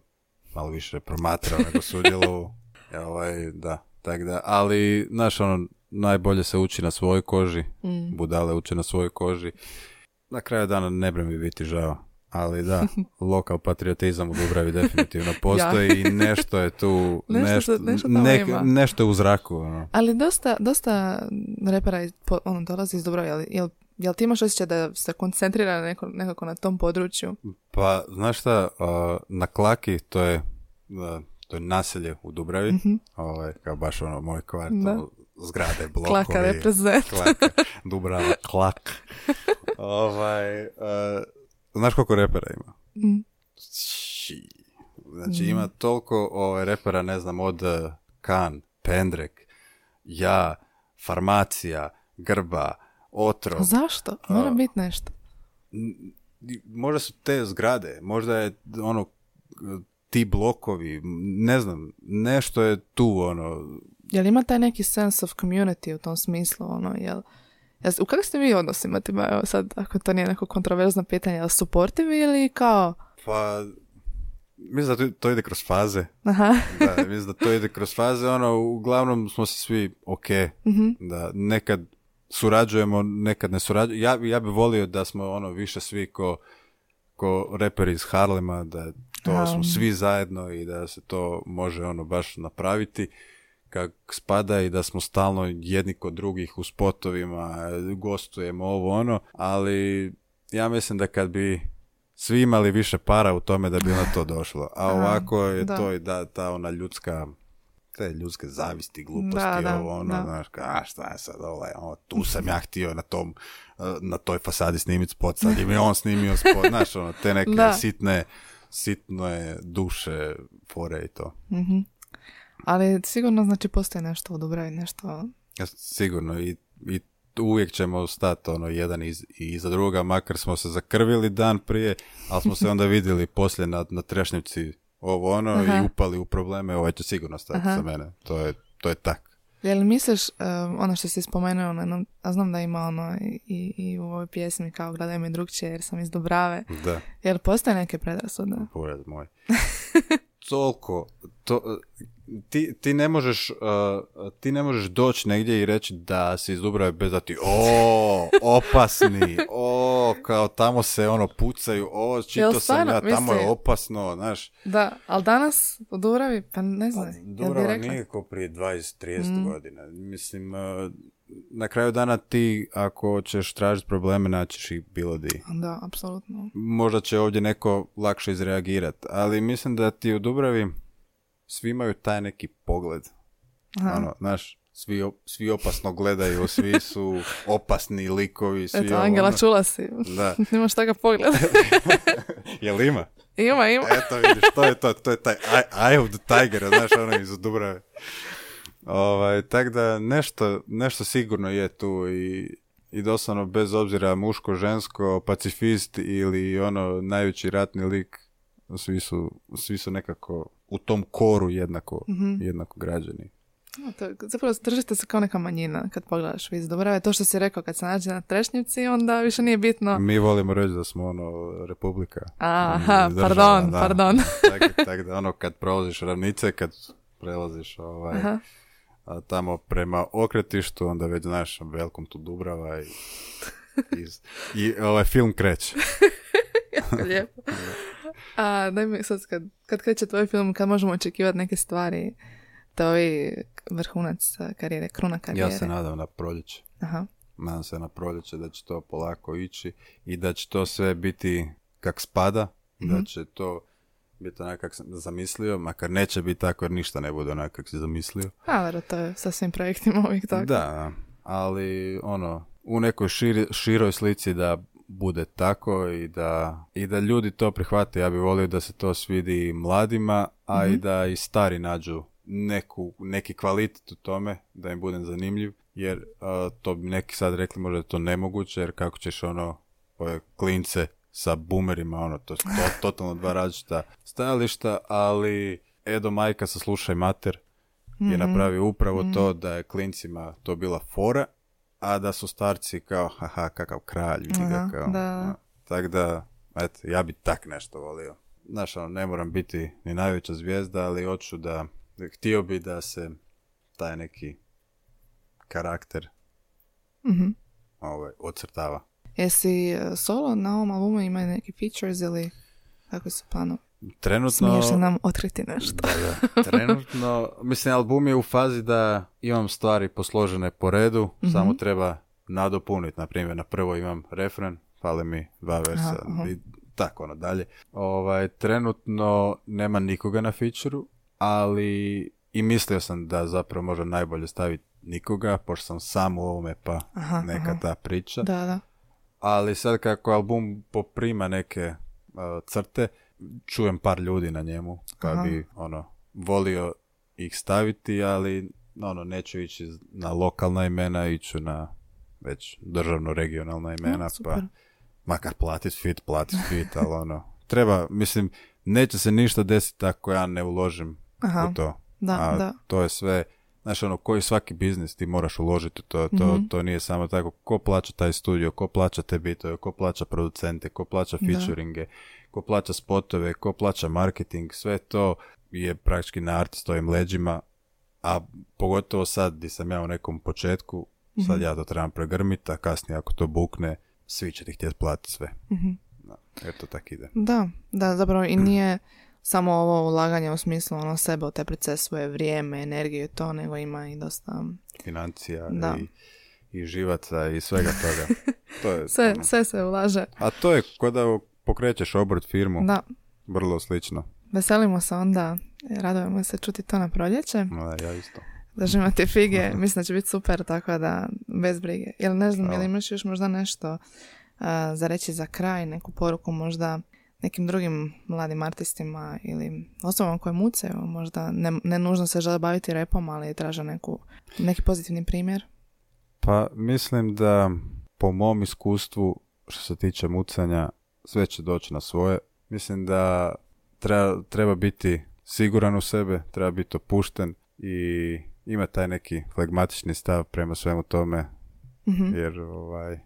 malo više promatrao nego sudjelovao. E, ovaj, da, tak da, ali, znaš, ono, najbolje se uči na svojoj koži, budale uče na svojoj koži. Na kraju dana ne bre mi biti žao, ali da, lokal patriotizam u Dubravi definitivno postoji i nešto je tu, Nešto nešto, nešto tamo nek- nešto je u zraku. Ono. Ali dosta, dosta repera ono, dolazi iz Dubrave, jel, jel, jel ti imaš osjećaj da se koncentrira neko, nekako na tom području? Pa, znaš šta, na Klaki, to je, to je naselje u Dubravi, ovaj, kao baš ono moj kvart. Da. zgrade, blokovi. Klaka reprezent. Klaka, Dubrava, klak. ovaj, a, znaš koliko repera ima? Mm. Znači ima toliko ovaj, repera, ne znam, od eh, Kan, Pendrek, ja, Farmacija, Grba, Otrov. Zašto? Mora biti nešto. Možda su te zgrade, možda je ono ti blokovi, ne znam, nešto je tu ono, Jel ima taj neki sense of community u tom smislu, ono, jel... U kakvim ste vi odnosima, tima, evo sad, ako to nije neko kontroverzno pitanje, jel supportivi ili kao... pa mislim da to, ide kroz faze, Aha, da, mislim da to ide kroz faze, ono, uglavnom smo se svi ok, Mhm. da nekad surađujemo, nekad ne surađujemo, ja, ja bi volio da smo ono više svi ko, ko reperi iz Harlema, da to Aha. smo svi zajedno i da se to može ono baš napraviti kak spada i da smo stalno jedni kod drugih u spotovima, gostujemo ovo ono, ali ja mislim da kad bi svi imali više para u tome da bi na to došlo, a ovako je da. to i da ta ona ljudska te ljudske zavisti, gluposti, Da, da, ovo ono, da. znaš, a šta je sad, ovaj, ono, tu sam ja htio na tom, eh, na toj fasadi snimit spot, sad im je on snimio spot, znaš, ono, te neke Da. sitne, sitne duše, fore i to. mhm. Ali sigurno, znači, postoji nešto u Dubravi, nešto... Ja, Sigurno i, i uvijek ćemo stati ono jedan iz, i iza druga, makar smo se zakrvili dan prije, ali smo se onda vidjeli poslije na, na trešnjevci ovo ono Aha. i upali u probleme, ovaj će sigurno stati Aha. za mene. To je, to je tak. Jel misliš, uh, ono što si spomenuo, jednom- a znam da ima ono i, i, i u ovoj pjesmi kao gledaj me drugčije jer sam iz Dubrave, Da. jel postoje neke predrasude? Pored moj. Toliko, to, ti, ti ne možeš, uh, ti ne možeš doći negdje i reći da si iz Dubrave bez da ti, o, opasni, o, kao tamo se ono pucaju, o, čitao sam ja, tamo je opasno, znaš. Da, ali danas u Dubravi, pa ne znam, jel bi Dubrava rekla? nije prije 20-30 godina. Mislim, uh, na kraju dana ti, ako ćeš tražiti probleme, naćeš ih bilo di. Da, apsolutno. možda će ovdje neko lakše izreagirati, ali mislim da ti u Dubravi svi imaju taj neki pogled. Aha. Ono, znaš, svi, op- svi opasno gledaju, svi su opasni likovi, svi Eto, ovo, Angela, ono. čula si. Da. Nemaš taka pogled. Jel ima? ima, ima. Eto vidiš, to je to, to je taj eye, eye of the tiger, znaš, ono iz Dubrave. Ovaj, tak da nešto, nešto sigurno je tu i, i doslovno bez obzira muško, žensko, pacifist ili ono najveći ratni lik, svi su, svi su nekako u tom koru jednako, jednako građani. No, to, zapravo držite se kao neka manjina kad pogledaš vi iz Dubrave. To što si rekao kad se nađe na Trešnjevci, onda više nije bitno. Mi volimo reći da smo ono republika. Aha, Država, pardon, da. pardon. tak, tak da ono kad prolaziš ravnice, kad prelaziš ovaj, Aha. A tamo prema okretištu, onda već znaš, welcome to Dubrava i, iz- i ovaj film kreće. Lijepo. A daj mi sad kad, kad kreće tvoj film, kad možemo očekivati neke stvari, to je vrhunac eh, karijere, kruna karijere. Ja se nadam na proljeće. Aha. Nadam se na proljeće da će to polako ići i da će to sve biti kak spada, da će to biti onak kak sam zamislio, makar neće biti tako jer ništa ne bude onak kak si zamislio. A, dobro, to je sa svim projektima uvijek tako. Da, ali ono, u nekoj širi, široj slici da bude tako i da, i da ljudi to prihvate. Ja bih volio da se to svidi i mladima, a i da i stari nađu neku, neki kvalitet u tome, da im budem zanimljiv, jer a, to bi neki sad rekli možda je to nemoguće, jer kako ćeš ono ove klince sa boomerima, ono, to su to, totalno dva različita stajališta, ali Edo Majka sa Slušaj Mater je napravio upravo to da je klincima to bila fora, a da su starci kao, haha, kakav kralj, vidi ga kao. da. Tako da, eto, ja bi tak nešto volio. Znaš, ono, ne moram biti ni najveća zvijezda, ali hoću da, htio bi da se taj neki karakter Mhm. ovaj, ocrtava. Jesi e, solo na ovom albumu ima neki features ili kako su planovi? Trenutno... Smiješ li nam otkriti nešto? Da, da. Trenutno, mislim, album je u fazi da imam stvari posložene po redu, Mhm. samo treba nadopuniti. Na primjer, na prvo imam refren, fale mi dva versa Aha, i tako ono dalje. Ovaj, trenutno nema nikoga na featureu, ali i mislio sam da zapravo može najbolje staviti nikoga, pošto sam sam u ovome pa Aha, neka aha. ta priča. Da, da. Ali sad kako album poprima neke uh, crte, čujem par ljudi na njemu, pa bi ono, volio ih staviti, ali ono, neću ići na lokalna imena, iću na već državno regionalna imena, super. pa makar platit fit, platit fit, ali ono, treba, mislim, neće se ništa desiti ako ja ne uložim Aha. u to. Da, A da. to je sve, znaš ono, koji svaki biznis ti moraš uložiti to, to, Mhm. to nije samo tako, ko plaća taj studio, ko plaća te bitove, ko plaća producente, ko plaća Da. featuringe, ko plaća spotove, ko plaća marketing, sve to je praktički na artistovim leđima, a pogotovo sad di sam ja u nekom početku, sad Mhm. ja to trebam pregrmiti, a kasnije ako to bukne, svi će ti htjeti platiti sve. Mhm. Da, eto tak ide. Da, da, zapravo i nije samo ovo ulaganje u smislu ono sebe u te proces, svoje vrijeme, energiju i to, nego ima i dosta... Financija Da. i, i živaca i svega toga. To je, Sve, ono, sve se ulaže. A to je k'o da pokrećeš obrt firmu, Da, vrlo slično. veselimo se onda, radujemo se čuti to na proljeće. Da, ja isto. Držimo ti fige, mislim da će biti super, tako da bez brige. Jel ne znam, jel imaš još možda nešto a, za reći za kraj, neku poruku možda nekim drugim mladim artistima ili osobama koje mucaju, možda ne, ne nužno se žele baviti repom, ali traže neku, neki pozitivni primjer. Pa mislim da po mom iskustvu što se tiče mucanja sve će doći na svoje. Mislim da treba, treba biti siguran u sebe, treba biti opušten i ima taj neki flegmatični stav prema svemu tome Mhm. jer ovaj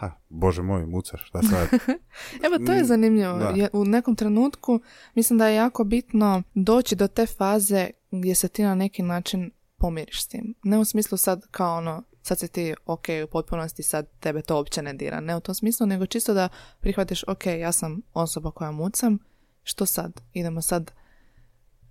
ha, bože moj, mucaš, šta sad? Evo, to je Mm, zanimljivo. da. U nekom trenutku mislim da je jako bitno doći do te faze gdje se ti na neki način pomiriš s tim. Ne u smislu sad kao ono, sad si ti ok u potpunosti, sad tebe to uopće ne dira. Ne u tom smislu, nego čisto da prihvatiš ok, ja sam osoba koja mucam, što sad? Idemo sad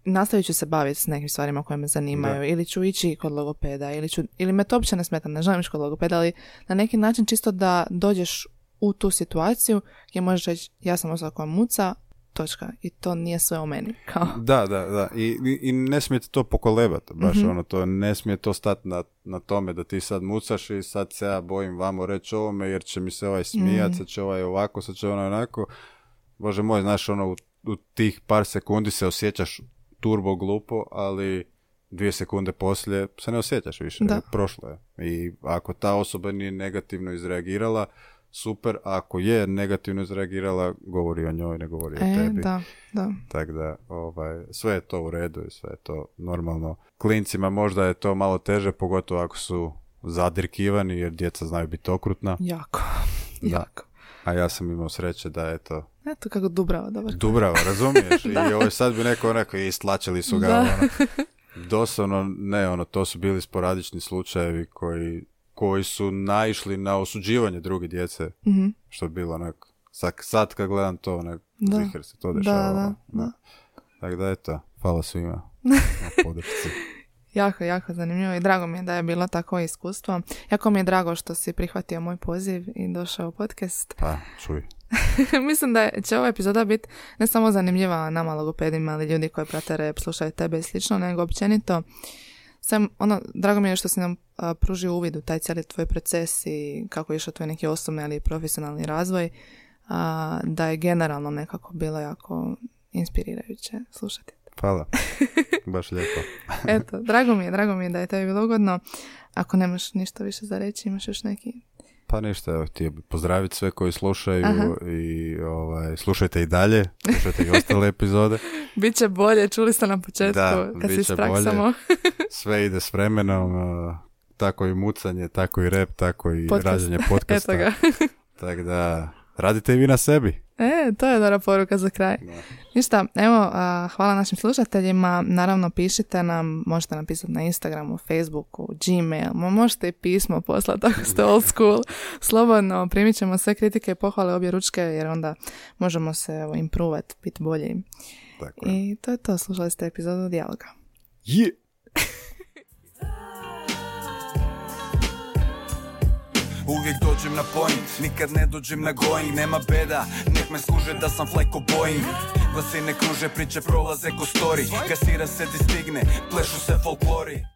nastavit ću se baviti s nekim stvarima koje me zanimaju Da. ili ću ići kod logopeda ili, ću, ili me to uopće ne smeta, ne želim ići kod logopeda, ali na neki način čisto da dođeš u tu situaciju gdje možeš reći ja sam osoba koja muca, točka. I to nije sve o meni. Kao. Da, da, da. I, i, i ne smijete to pokolebati. Baš Mhm. ono, to ne smije to stati na, na tome da ti sad mucaš i sad se ja bojim vamo reći ovome jer će mi se ovaj smijat, Mhm. sad će ovaj ovako, sad će onaj onako. Bože moj, znaš, ono, u, u tih par sekundi se osjećaš turbo glupo, ali dvije sekunde poslije se ne osjećaš više. Da. Prošlo je. I ako ta osoba nije negativno izreagirala, super. A ako je negativno izreagirala, govori o njoj, ne govori o E, tebi. da, da. Tako da, ovaj, sve je to u redu i sve je to normalno. Klincima možda je to malo teže, pogotovo ako su zadirkivani, jer djeca znaju biti okrutna. Jako. Da. jako. A ja sam imao sreće da, eto, Eto kako Dubrava, dobar. Dubrava, razumiješ? I ovo sad bi neko rekao, i stlačili su ga. Da. Ono. Doslovno, ne, ono, to su bili sporadični slučajevi koji, koji su naišli na osuđivanje druge djece, Mhm. što je bilo onak, sad, sad kad gledam to, onak, Da. zihar se to dešava. Da, da, ono. da. Tako da, eto, hvala svima na podršci. Jako, jako zanimljivo i drago mi je da je bilo tako iskustvo. Jako mi je drago što si prihvatio moj poziv i došao u podcast. Pa, čuj. Mislim da će ova epizoda biti ne samo zanimljiva nama logopedima, ali ljudi koji prate rep, slušaju tebe i slično, nego općenito sam, ono, drago mi je što si nam a, pružio uvid u taj cijeli tvoj proces i kako je išao tvoj neki osobni ali i profesionalni razvoj, a, da je generalno nekako bilo jako inspirirajuće slušati. Hvala. Baš lijepo. Eto, drago mi je, drago mi je da je tebi bilo ugodno. Ako nemaš ništa više za reći, imaš još neki Pa ništa, evo, htio bi pozdraviti sve koji slušaju i ovaj, slušajte i dalje, slušajte i ostale epizode. Biće bolje, čuli ste na početku da, kad se ispraksamo. sve ide s vremenom, tako i mucanje, tako i rep, tako i Podcast. rađenje podcasta. Tako da, radite i vi na sebi. E, to je dobra poruka za kraj. Ništa, evo, hvala našim slušateljima. Naravno, pišite nam, možete napisati na Instagramu, Facebooku, Gmail, možete i pismo poslati ako ste old school. Slobodno, primit ćemo sve kritike i pohvale obje ručke, jer onda možemo se evo, improvat, biti bolji. Tako I to je to, slušali ste epizodu Dijaloga. Yeah. Uvijek dođem na point, nikad ne dođem na going. Nema beda, nek me služe da sam fleko Boeing. Ne kruže, priče prolaze ko story. Kasira se distigne, plešu se folklori